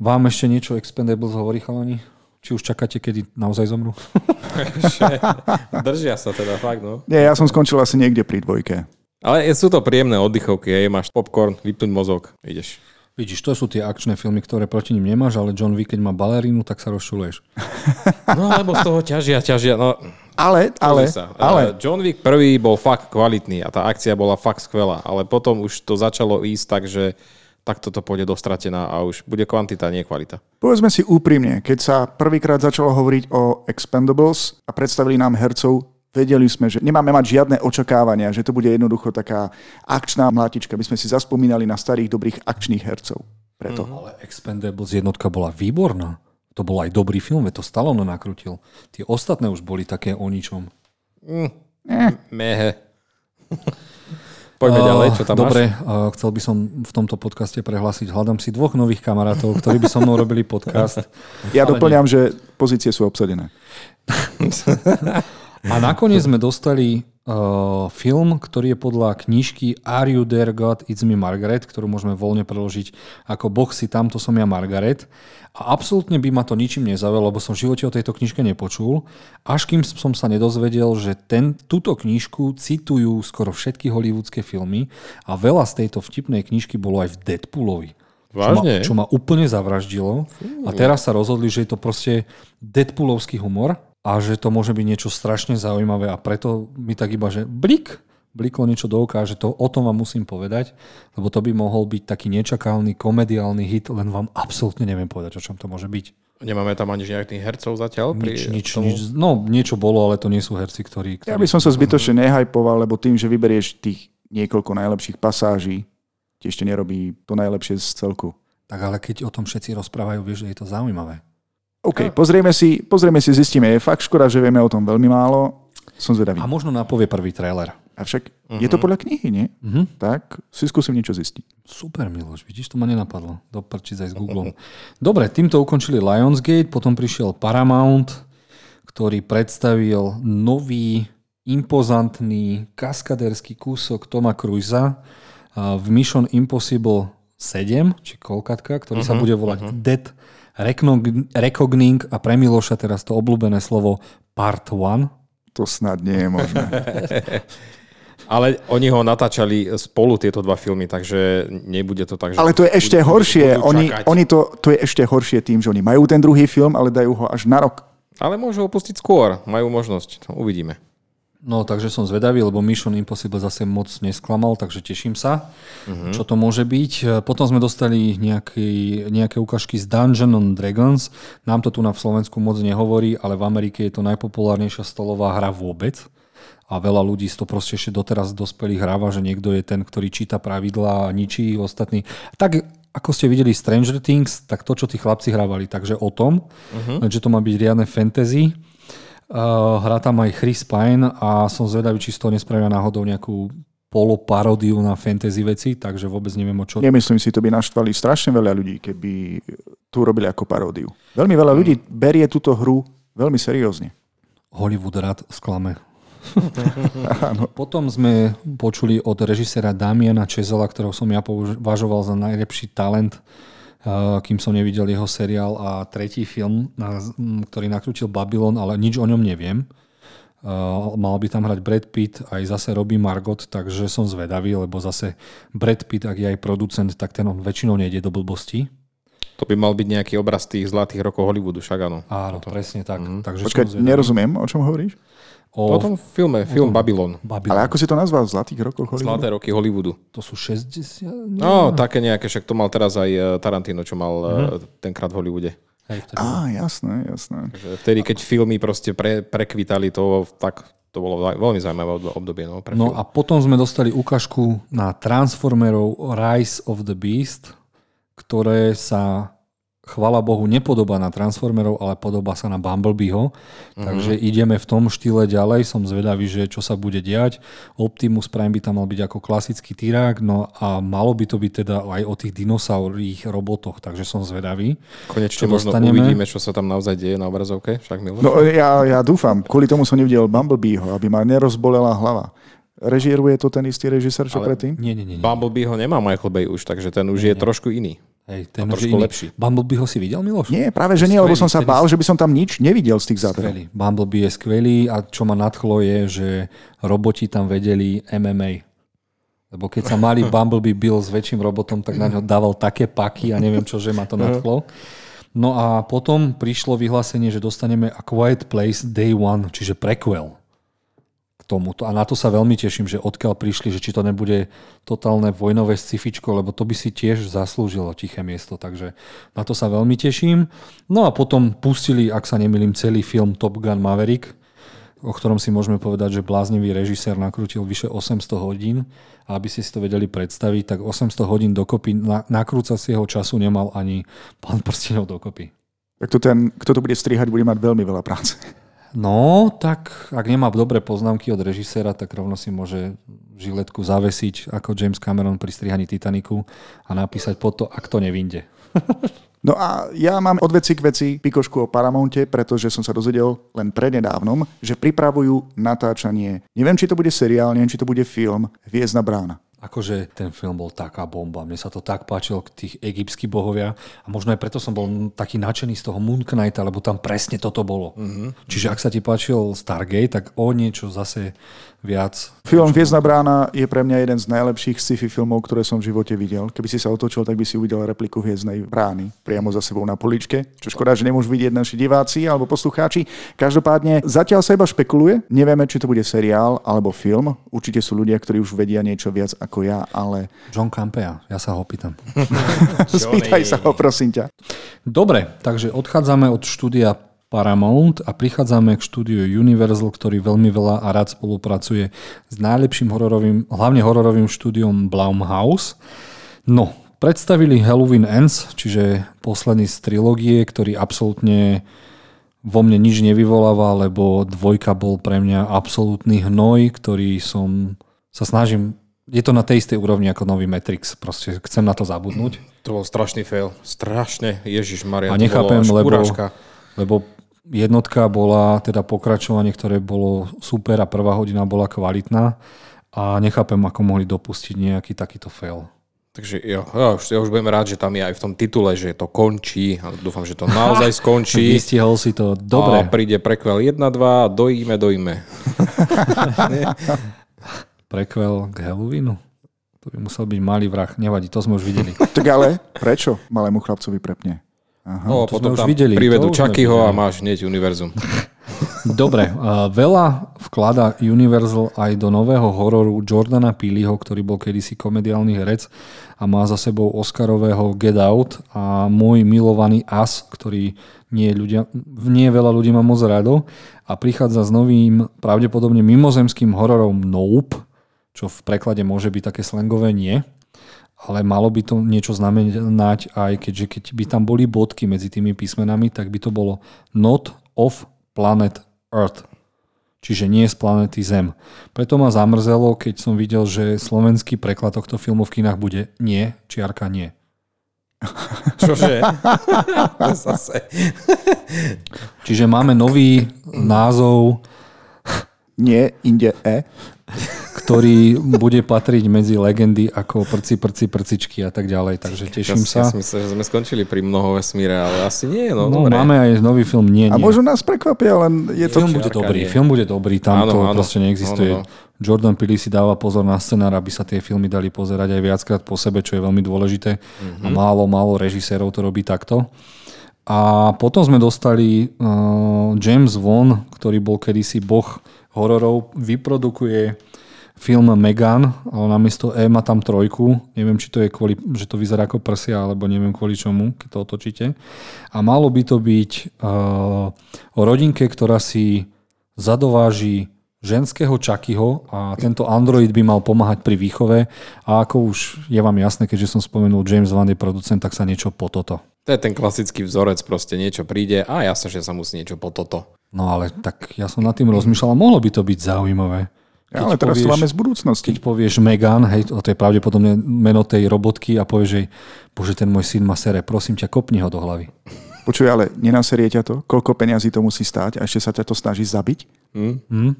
Vám ešte niečo Expendables hovorí, chalani? Či už čakáte, kedy naozaj zomru? Držia sa teda, fakt, no. Nie, ja som skončil asi niekde pri dvojke. Ale sú to príjemné oddychovky, aj máš popcorn, vypnúť mozog, ideš. Vidíš, to sú tie akčné filmy, ktoré proti nim nemáš, ale John Wick, keď má balerínu, tak sa rozšuluješ. No, lebo z toho ťažia, ťažia. No, ale, ale, sa. ale. John Wick prvý bol fakt kvalitný a tá akcia bola fakt skvelá, ale potom už to začalo ísť tak, že tak toto pôjde dostratená a už bude kvantita, nie kvalita. Povedzme si úprimne, keď sa prvýkrát začalo hovoriť o Expendables a predstavili nám hercov, vedeli sme, že nemáme mať žiadne očakávania, že to bude jednoducho taká akčná mlátička. My sme si zaspomínali na starých dobrých akčných hercov. Preto. Mm, ale Expendables jednotka bola výborná. To bol aj dobrý film, to Stallone nakrutil. Tie ostatné už boli také o ničom. Mm. Eh. Mehe. Poďme uh, ďalej, čo tam Dobre, máš? Uh, chcel by som v tomto podcaste prehlásiť, hľadám si dvoch nových kamarátov, ktorí by so mnou robili podcast. Ja doplňam, že pozície sú obsadené. A nakoniec sme dostali uh, film, ktorý je podľa knižky Are You There God, It's Me Margaret, ktorú môžeme voľne preložiť ako Boh si tam, to som ja Margaret. A absolútne by ma to ničím nezaujalo, lebo som v živote o tejto knižke nepočul, až kým som sa nedozvedel, že ten, túto knižku citujú skoro všetky hollywoodske filmy a veľa z tejto vtipnej knižky bolo aj v Deadpoolovi. Vážne? Čo ma, čo ma úplne zavraždilo. A teraz sa rozhodli, že je to proste Deadpoolovský humor a že to môže byť niečo strašne zaujímavé a preto mi tak iba, že blik, bliklo niečo do oka, že to o tom vám musím povedať, lebo to by mohol byť taký nečakálny komediálny hit, len vám absolútne neviem povedať, o čom to môže byť. Nemáme tam ani nejakých hercov zatiaľ? Pri nič, nič, nič, no niečo bolo, ale to nie sú herci, ktorí... ktorí... Ja by som sa zbytočne nehypoval, lebo tým, že vyberieš tých niekoľko najlepších pasáží, ti ešte nerobí to najlepšie z celku. Tak ale keď o tom všetci rozprávajú, vieš, že je to zaujímavé. OK, pozrieme si, pozrieme si, zistíme. Je fakt škoda, že vieme o tom veľmi málo. Som zvedavý. A možno napovie prvý trailer. Avšak uh-huh. je to podľa knihy, nie? Uh-huh. Tak si skúsim niečo zistiť. Super, Miloš, vidíš, to ma nenapadlo. Doprčiť aj s Google. Dobre, týmto ukončili Lionsgate, potom prišiel Paramount, ktorý predstavil nový, impozantný, kaskaderský kúsok Toma Cruisa v Mission Impossible 7, či kolkatka, ktorý uh-huh, sa bude volať uh-huh. Dead Recogning a pre Miloša teraz to obľúbené slovo Part 1. To snad nie je možné. Ale oni ho natáčali spolu, tieto dva filmy, takže nebude to tak, že... Ale to je ešte budú, horšie. Budú oni, oni to, to je ešte horšie tým, že oni majú ten druhý film, ale dajú ho až na rok. Ale môžu ho pustiť skôr. Majú možnosť. Uvidíme. No, takže som zvedavý, lebo Mission Impossible zase moc nesklamal, takže teším sa, uh-huh. čo to môže byť. Potom sme dostali nejaký, nejaké ukážky z Dungeon and Dragons. Nám to tu na Slovensku moc nehovorí, ale v Amerike je to najpopulárnejšia stolová hra vôbec. A veľa ľudí to proste ešte doteraz dospelých hráva, že niekto je ten, ktorý číta pravidlá a ničí ostatní. Tak ako ste videli Stranger Things, tak to, čo tí chlapci hrávali, takže o tom, uh-huh. že to má byť riadne fantasy. Uh, hrá tam aj Chris Pine a som zvedavý, či z toho nespravia náhodou nejakú poloparódiu na fantasy veci, takže vôbec neviem o čo. Nemyslím si, to by naštvali strašne veľa ľudí, keby tu robili ako paródiu. Veľmi veľa ľudí berie túto hru veľmi seriózne. Hollywood rád sklame. Potom sme počuli od režisera Damiana Čezela, ktorého som ja považoval za najlepší talent Eh, kým som nevidel jeho seriál a tretí film, ktorý nakrútil Babylon, ale nič o ňom neviem. Uh, mal by tam hrať Brad Pitt, aj zase robí Margot, takže som zvedavý, lebo zase Brad Pitt, ak je aj producent, tak ten on väčšinou nejde do blbosti. To by mal byť nejaký obraz tých zlatých rokov Hollywoodu, však áno. Áno, presne tak. Mm-hmm. Takže Počkaj, nerozumiem, o čom hovoríš? O, o tom filme, film tom Babylon. Babylon. Ale ako si to nazval? V zlatých rokoch Hollywoodu? Zlaté roky Hollywoodu. To sú 60? No, také nejaké, však to mal teraz aj eh, Tarantino, čo mal mm-hmm. tenkrát v Hollywoode. Á, jasné, jasné. Takže vtedy, keď filmy proste pre, prekvitali to, tak to bolo veľmi zaujímavé obdobie. No, pre no film. a potom sme dostali ukážku na Transformerov Rise of the Beast, ktoré sa chvala Bohu, nepodobá na Transformerov, ale podobá sa na Bumblebeeho. Uh-huh. Takže ideme v tom štýle ďalej. Som zvedavý, že čo sa bude diať. Optimus Prime by tam mal byť ako klasický tyrák, no a malo by to byť teda aj o tých dinosaurích robotoch, takže som zvedavý. Konečne možno dostaneme. uvidíme, čo sa tam naozaj deje na obrazovke. Však No ja, ja dúfam. Kvôli tomu som nevidel Bumblebeeho, aby ma nerozbolela hlava. Režieruje to ten istý režisér, čo Ale predtým? Nie, nie, nie. Bumblebee ho nemá Michael Bay už, takže ten už nie, je nie. trošku iný. Hej, ten iný. lepší. Bumblebee ho si videl, Miloš? Nie, práve že nie, lebo som sa bál, že by som tam nič nevidel z tých záberov. Skvelý. Bumblebee je skvelý a čo ma nadchlo je, že roboti tam vedeli MMA. Lebo keď sa mali Bumblebee Bill s väčším robotom, tak na ňo dával také paky a neviem čo, že ma to nadchlo. No a potom prišlo vyhlásenie, že dostaneme A Quiet Place Day One, čiže prequel tomuto. A na to sa veľmi teším, že odkiaľ prišli, že či to nebude totálne vojnové scifičko, lebo to by si tiež zaslúžilo tiché miesto. Takže na to sa veľmi teším. No a potom pustili, ak sa nemýlim, celý film Top Gun Maverick, o ktorom si môžeme povedať, že bláznivý režisér nakrútil vyše 800 hodín. A aby si si to vedeli predstaviť, tak 800 hodín dokopy na, nakrúcacieho času nemal ani pán prstenov dokopy. Tak to ten, kto to bude strihať, bude mať veľmi veľa práce. No, tak ak nemá dobré poznámky od režiséra, tak rovno si môže žiletku zavesiť ako James Cameron pri strihaní Titaniku a napísať po to, ak to nevinde. No a ja mám od veci k veci pikošku o Paramounte, pretože som sa dozvedel len prednedávnom, že pripravujú natáčanie. Neviem, či to bude seriál, neviem, či to bude film Viezna brána akože ten film bol taká bomba. Mne sa to tak páčilo, tých egyptskí bohovia. A možno aj preto som bol taký nadšený z toho Moon Knighta, lebo tam presne toto bolo. Mm-hmm. Čiže ak sa ti páčil Stargate, tak o niečo zase viac. Film Viezna brána je pre mňa jeden z najlepších sci-fi filmov, ktoré som v živote videl. Keby si sa otočil, tak by si uvidel repliku Hviezdnej brány priamo za sebou na poličke. Čo škoda, že nemôžu vidieť naši diváci alebo poslucháči. Každopádne zatiaľ sa iba špekuluje. Nevieme, či to bude seriál alebo film. Určite sú ľudia, ktorí už vedia niečo viac ako ja, ale... John Campea, ja sa ho pýtam. Spýtaj sa ho, prosím ťa. Dobre, takže odchádzame od štúdia Paramount a prichádzame k štúdiu Universal, ktorý veľmi veľa a rád spolupracuje s najlepším hororovým, hlavne hororovým štúdiom Blumhouse. No, predstavili Halloween Ends, čiže posledný z trilógie, ktorý absolútne vo mne nič nevyvoláva, lebo dvojka bol pre mňa absolútny hnoj, ktorý som sa snažím, je to na tej istej úrovni ako nový Matrix, proste chcem na to zabudnúť. To bol strašný fail. Strašne. Ježiš Maria. A nechápem, lebo, lebo jednotka bola teda pokračovanie, ktoré bolo super a prvá hodina bola kvalitná a nechápem, ako mohli dopustiť nejaký takýto fail. Takže ja, ja, už, ja už budem rád, že tam je aj v tom titule, že to končí. A dúfam, že to naozaj skončí. Vystihol si to dobre. A príde prekvel 1, 2, dojíme, dojíme. prekvel k Halloweenu? To by musel byť malý vrah. Nevadí, to sme už videli. tak ale prečo malému chlapcovi prepne? Aha, no, to potom tam videli. privedú Chuckyho a máš hneď univerzum. Dobre, veľa vklada Universal aj do nového hororu Jordana Peeleho, ktorý bol kedysi komediálny herec a má za sebou Oscarového Get Out a môj milovaný As, ktorý nie, ľudia, nie veľa ľudí má moc rado a prichádza s novým pravdepodobne mimozemským hororom Nope, čo v preklade môže byť také slangové nie ale malo by to niečo znamenať aj keďže keď by tam boli bodky medzi tými písmenami, tak by to bolo not of planet Earth. Čiže nie z planety Zem. Preto ma zamrzelo, keď som videl, že slovenský preklad tohto filmu v kinách bude nie, čiarka nie. Čože? Zase. Čiže máme nový názov. Nie, inde E ktorý bude patriť medzi legendy ako prci, prci, prcičky a tak ďalej. Takže teším ja, sa. Ja si myslím, že sme skončili pri mnoho vesmíre, ale asi nie. No, no dobre. máme aj nový film Nie, nie. A možno nás prekvapia, len je to... Film bude dobrý, nie. film bude dobrý, tam áno, to áno, proste neexistuje. Áno, áno. Jordan Peele si dáva pozor na scenár, aby sa tie filmy dali pozerať aj viackrát po sebe, čo je veľmi dôležité. Mm-hmm. A málo, málo režisérov to robí takto. A potom sme dostali uh, James Wan, ktorý bol kedysi boh hororov, vyprodukuje film Megan, ale namiesto E má tam trojku. Neviem, či to je kvôli, že to vyzerá ako prsia, alebo neviem kvôli čomu, keď to otočíte. A malo by to byť uh, o rodinke, ktorá si zadováži ženského Čakyho a tento Android by mal pomáhať pri výchove a ako už je vám jasné, keďže som spomenul James Wan je producent, tak sa niečo po toto. To je ten klasický vzorec, proste niečo príde a jasne, že sa musí niečo po toto. No ale tak ja som nad tým rozmýšľal mohlo by to byť zaujímavé. Keď ale teraz povieš, to máme z budúcnosti. Keď povieš Megan, hej, to je pravdepodobne meno tej robotky a povieš jej, bože, ten môj syn má sere, prosím ťa, kopni ho do hlavy. Počuj, ale nenaserie ťa to? Koľko peňazí to musí stáť a ešte sa ťa to snaží zabiť? Mm. Mm?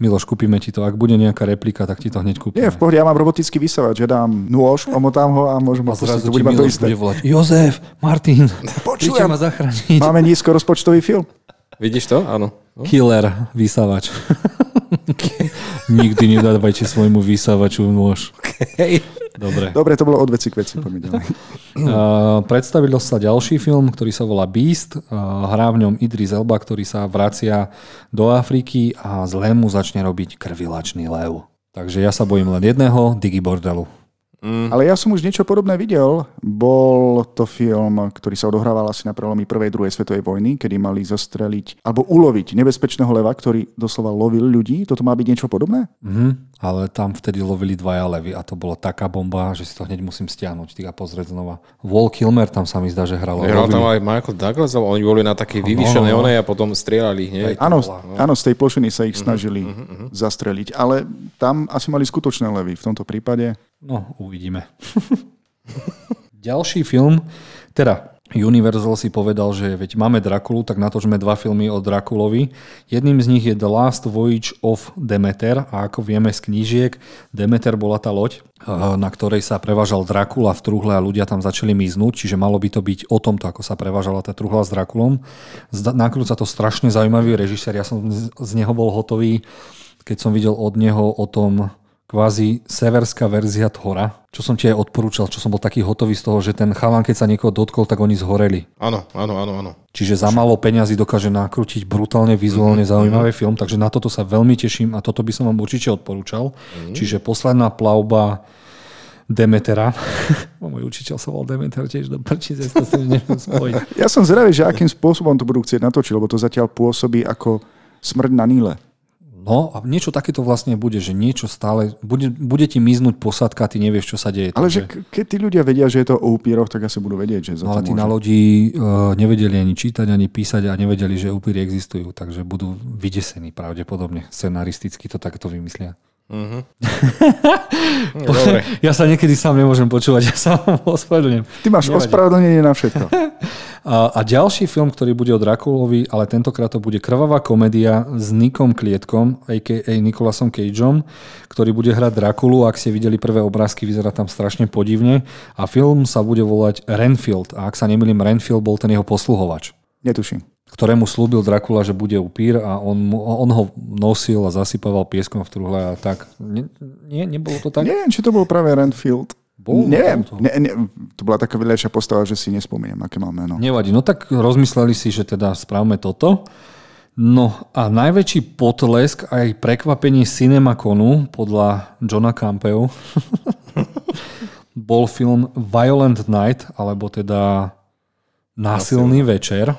Miloš, kúpime ti to. Ak bude nejaká replika, tak ti to hneď kúpime. Nie, v pohode, ja mám robotický vysavač, že dám nôž, omotám ho a môžem ho pustiť. To bude to isté. Bude volať, Jozef, Martin, Počujem, ma zachrániť. Máme nízko rozpočtový film. Vidíš to? Áno. No. Killer, vysavač. Nikdy nedávajte svojmu vysávaču nôž. Okay. Dobre. Dobre, to bolo od veci k veci. Uh, predstavil sa ďalší film, ktorý sa volá Beast. Uh, hrá v ňom Idris Elba, ktorý sa vracia do Afriky a zlému začne robiť krvilačný lev. Takže ja sa bojím len jedného, Digi Bordelu. Mm. Ale ja som už niečo podobné videl. Bol to film, ktorý sa odohrával asi na prelomi prvej, druhej svetovej vojny, kedy mali zastreliť alebo uloviť nebezpečného leva, ktorý doslova lovil ľudí. Toto má byť niečo podobné? Mm, ale tam vtedy lovili dvaja levy a to bola taká bomba, že si to hneď musím stiahnuť a pozrieť znova. Wall Kilmer tam sa mi zdá, že hral. Hral tam aj Michael Douglas, ale oni boli na takej vyvýšenej no, no. onej a potom strieľali hneď. Áno, no. áno, z tej plošiny sa ich mhm, snažili uh-huh, uh-huh. zastreliť, ale tam asi mali skutočné levy v tomto prípade. No, uvidíme. Ďalší film, teda Universal si povedal, že veď máme Drakulu, tak natočme dva filmy o Drakulovi. Jedným z nich je The Last Voyage of Demeter a ako vieme z knížiek, Demeter bola tá loď, eh, na ktorej sa prevážal Drakula v truhle a ľudia tam začali miznúť, čiže malo by to byť o tomto, ako sa prevážala tá truhla s Drakulom. Nakrúca to strašne zaujímavý režisér, ja som z neho bol hotový, keď som videl od neho o tom kvázi severská verzia Thora, čo som ti aj odporúčal, čo som bol taký hotový z toho, že ten chalan, keď sa niekoho dotkol, tak oni zhoreli. Áno, áno, áno, áno. Čiže za málo peňazí dokáže nakrútiť brutálne vizuálne mm-hmm. zaujímavý film, takže na toto sa veľmi teším a toto by som vám určite odporúčal. Mm-hmm. Čiže posledná plavba Demetera. Môj učiteľ sa volal Demeter tiež do prčice, to si neviem spojiť. Ja som zvedavý, že akým spôsobom to budú chcieť natočiť, lebo to zatiaľ pôsobí ako smrť na Níle. No a niečo takéto vlastne bude, že niečo stále, bude, bude ti miznúť posadka, ty nevieš, čo sa deje. Ale takže... že keď tí ľudia vedia, že je to o upíroch, tak asi budú vedieť, že no, ale tí môže. na lodi uh, nevedeli ani čítať, ani písať a nevedeli, že upíry existujú, takže budú vydesení pravdepodobne. Scenaristicky to takto vymyslia. Dobre. Ja sa niekedy sám nemôžem počúvať, ja sa vám ospravedlňujem. Ty máš Nevadí. ospravedlnenie na všetko. A, a ďalší film, ktorý bude o Drakulovi, ale tentokrát to bude krvavá komédia s Nikom Klietkom, a.k.a. Nikolasom Cageom, ktorý bude hrať Drakulu. Ak ste videli prvé obrázky, vyzerá tam strašne podivne. A film sa bude volať Renfield. A ak sa nemýlim, Renfield bol ten jeho posluhovač Netuším. ktorému slúbil Drakula, že bude upír a on, mu- on ho nosil a zasypával pieskom v truhle a tak. Nie, nie nebolo to tak? Neviem, či to bol práve Renfield. Bol, Neviem. bol to. Ne, ne, to bola taká vedľajšia postava, že si nespomeniem, aké mal meno. Nevadí. No tak rozmysleli si, že teda správame toto. No a najväčší potlesk aj prekvapenie Cinemaconu podľa Johna Campeu bol film Violent Night, alebo teda Násilný večer,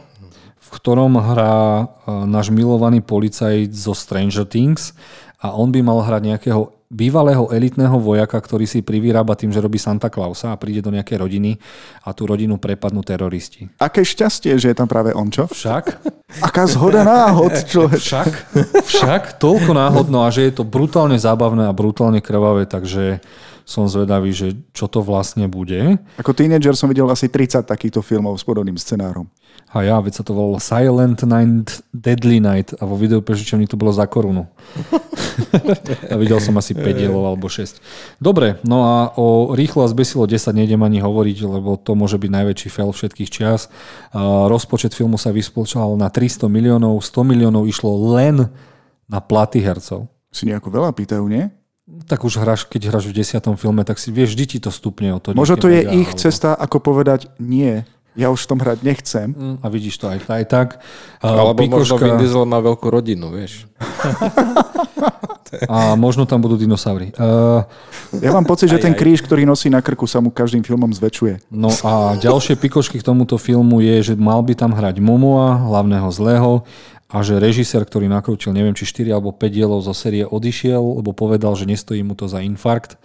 v ktorom hrá e, náš milovaný policajt zo Stranger Things a on by mal hrať nejakého bývalého elitného vojaka, ktorý si privyrába tým, že robí Santa Clausa a príde do nejakej rodiny a tú rodinu prepadnú teroristi. Aké šťastie, že je tam práve on, čo? Však, Aká zhoda náhod, človek. však, však, toľko náhodno a že je to brutálne zábavné a brutálne krvavé, takže som zvedavý, že čo to vlastne bude. Ako tínedžer som videl asi 30 takýchto filmov s podobným scenárom. A ja, veď sa to volalo Silent Night, Deadly Night a vo videoprežičovni to bolo za korunu. a videl som asi 5 dielov alebo 6. Dobre, no a o Rýchlo a zbesilo 10 nejdem ani hovoriť, lebo to môže byť najväčší fail všetkých čias. A rozpočet filmu sa vyspočal na 300 miliónov, 100 miliónov išlo len na platy hercov. Si nejako veľa pýtajú, nie? Tak už hráš, keď hráš v desiatom filme, tak si vieš, vždy ti to stupne o to. Možno to je ich alebo- cesta, ako povedať nie. Ja už v tom hrať nechcem. Mm, A vidíš to aj, aj tak. A Alebo možno Pikoška- Vin Diesel má veľkú rodinu, vieš. A možno tam budú dinosaury. Uh, Ja mám pocit, že Aj, ten aj. kríž, ktorý nosí na krku, sa mu každým filmom zväčšuje. no a ďalšie pikošky k tomuto filmu je, že mal by tam hrať Momoa, hlavného zlého, a že režisér, ktorý nakrútil, neviem, či 4 alebo 5 dielov zo série odišiel, lebo povedal, že nestojí mu to za infarkt,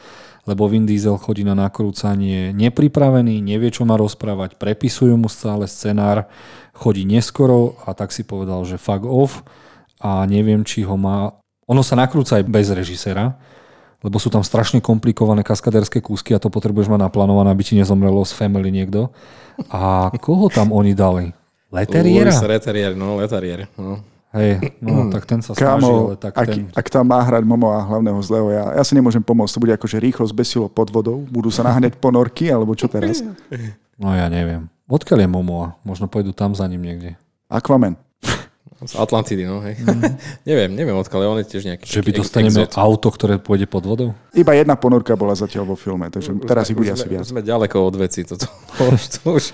lebo Vin Diesel chodí na nakrúcanie nepripravený, nevie, čo má rozprávať, prepisujú mu stále scenár, chodí neskoro a tak si povedal, že fuck off a neviem, či ho má... Ono sa nakrúca aj bez režiséra, lebo sú tam strašne komplikované kaskaderské kúsky a to potrebuješ mať naplánované, aby ti nezomrelo z family niekto. A koho tam oni dali? Leteriera? Louis Leterrier, no, Leterrier. No. Hej, no tak ten sa snaží, Kámo, ale tak ak, ten... ak tam má hrať Momo a hlavného zlého, ja, ja si nemôžem pomôcť. To bude akože rýchlo zbesilo pod vodou. Budú sa naháňať ponorky, alebo čo teraz? No ja neviem. Odkiaľ je Momoa? Možno pôjdu tam za ním niekde. Aquaman. Z Atlantidy, no, hej. neviem, neviem odkiaľ, ale on je tiež nejaký Že by dostaneme exot. auto, ktoré pôjde pod vodou? Iba jedna ponorka bola zatiaľ vo filme, takže teraz ich bude už asi sme, viac. Už sme ďaleko od veci. Toto. Už, to už.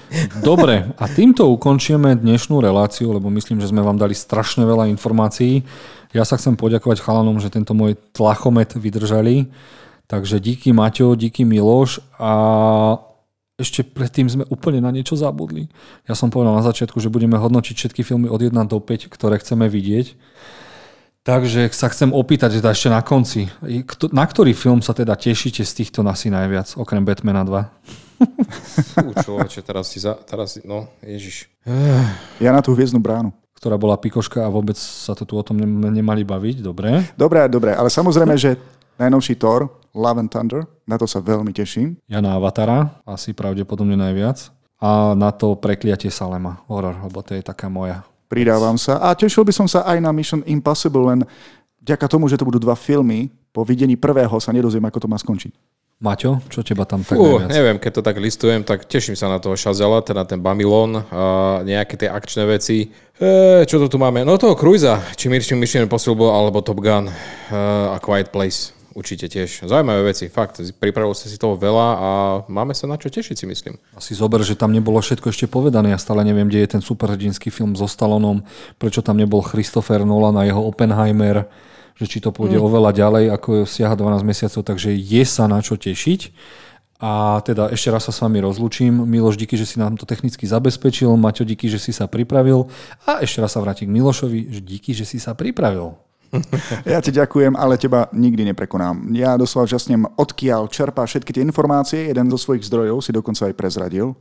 Dobre, a týmto ukončíme dnešnú reláciu, lebo myslím, že sme vám dali strašne veľa informácií. Ja sa chcem poďakovať chalanom, že tento môj tlachomet vydržali. Takže díky Maťo, díky Miloš a ešte predtým sme úplne na niečo zabudli. Ja som povedal na začiatku, že budeme hodnotiť všetky filmy od 1 do 5, ktoré chceme vidieť. Takže sa chcem opýtať teda ešte na konci. Na ktorý film sa teda tešíte z týchto asi najviac, okrem Batmana 2? Fú, človeče, teraz si za... Teraz si, no, ježiš. Ja na tú hviezdnu bránu. ktorá bola pikoška a vôbec sa to tu o tom nem- nemali baviť, dobre. Dobre, dobre, ale samozrejme, že najnovší Thor, Love and Thunder, na to sa veľmi teším. Ja na Avatara, asi pravdepodobne najviac. A na to prekliatie Salema, horor, lebo to je taká moja. Pridávam sa. A tešil by som sa aj na Mission Impossible, len vďaka tomu, že to budú dva filmy, po videní prvého sa nedozviem, ako to má skončiť. Maťo, čo teba tam tak najviac? neviem, keď to tak listujem, tak teším sa na toho Shazela, teda ten Babylon, a nejaké tie akčné veci. E, čo to tu máme? No toho Cruisa, či Mission Mission Impossible, alebo Top Gun e, a Quiet Place. Určite tiež. Zaujímavé veci, fakt. Pripravil sa si toho veľa a máme sa na čo tešiť, si myslím. Asi zober, že tam nebolo všetko ešte povedané. Ja stále neviem, kde je ten superhrdinský film so Stallonom, prečo tam nebol Christopher Nolan a jeho Oppenheimer, že či to pôjde mm. oveľa ďalej, ako siaha 12 mesiacov, takže je sa na čo tešiť. A teda ešte raz sa s vami rozlúčim. Miloš, díky, že si nám to technicky zabezpečil. Maťo, díky, že si sa pripravil. A ešte raz sa vrátim k Milošovi, že díky, že si sa pripravil. Ja ti ďakujem, ale teba nikdy neprekonám. Ja doslova žasnem, odkiaľ čerpá všetky tie informácie, jeden zo svojich zdrojov si dokonca aj prezradil.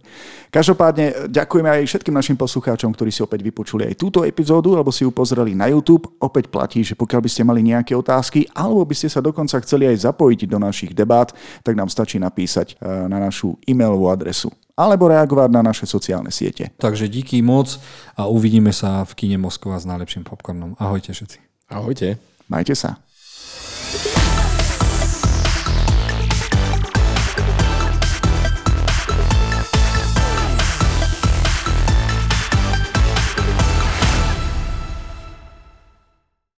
Každopádne ďakujeme aj všetkým našim poslucháčom, ktorí si opäť vypočuli aj túto epizódu, alebo si ju pozreli na YouTube. Opäť platí, že pokiaľ by ste mali nejaké otázky, alebo by ste sa dokonca chceli aj zapojiť do našich debát, tak nám stačí napísať eh, na našu e-mailovú adresu alebo reagovať na naše sociálne siete. Takže díky moc a uvidíme sa v kine Moskva s najlepším popcornom. Ahojte všetci. Ahojte. Majte sa.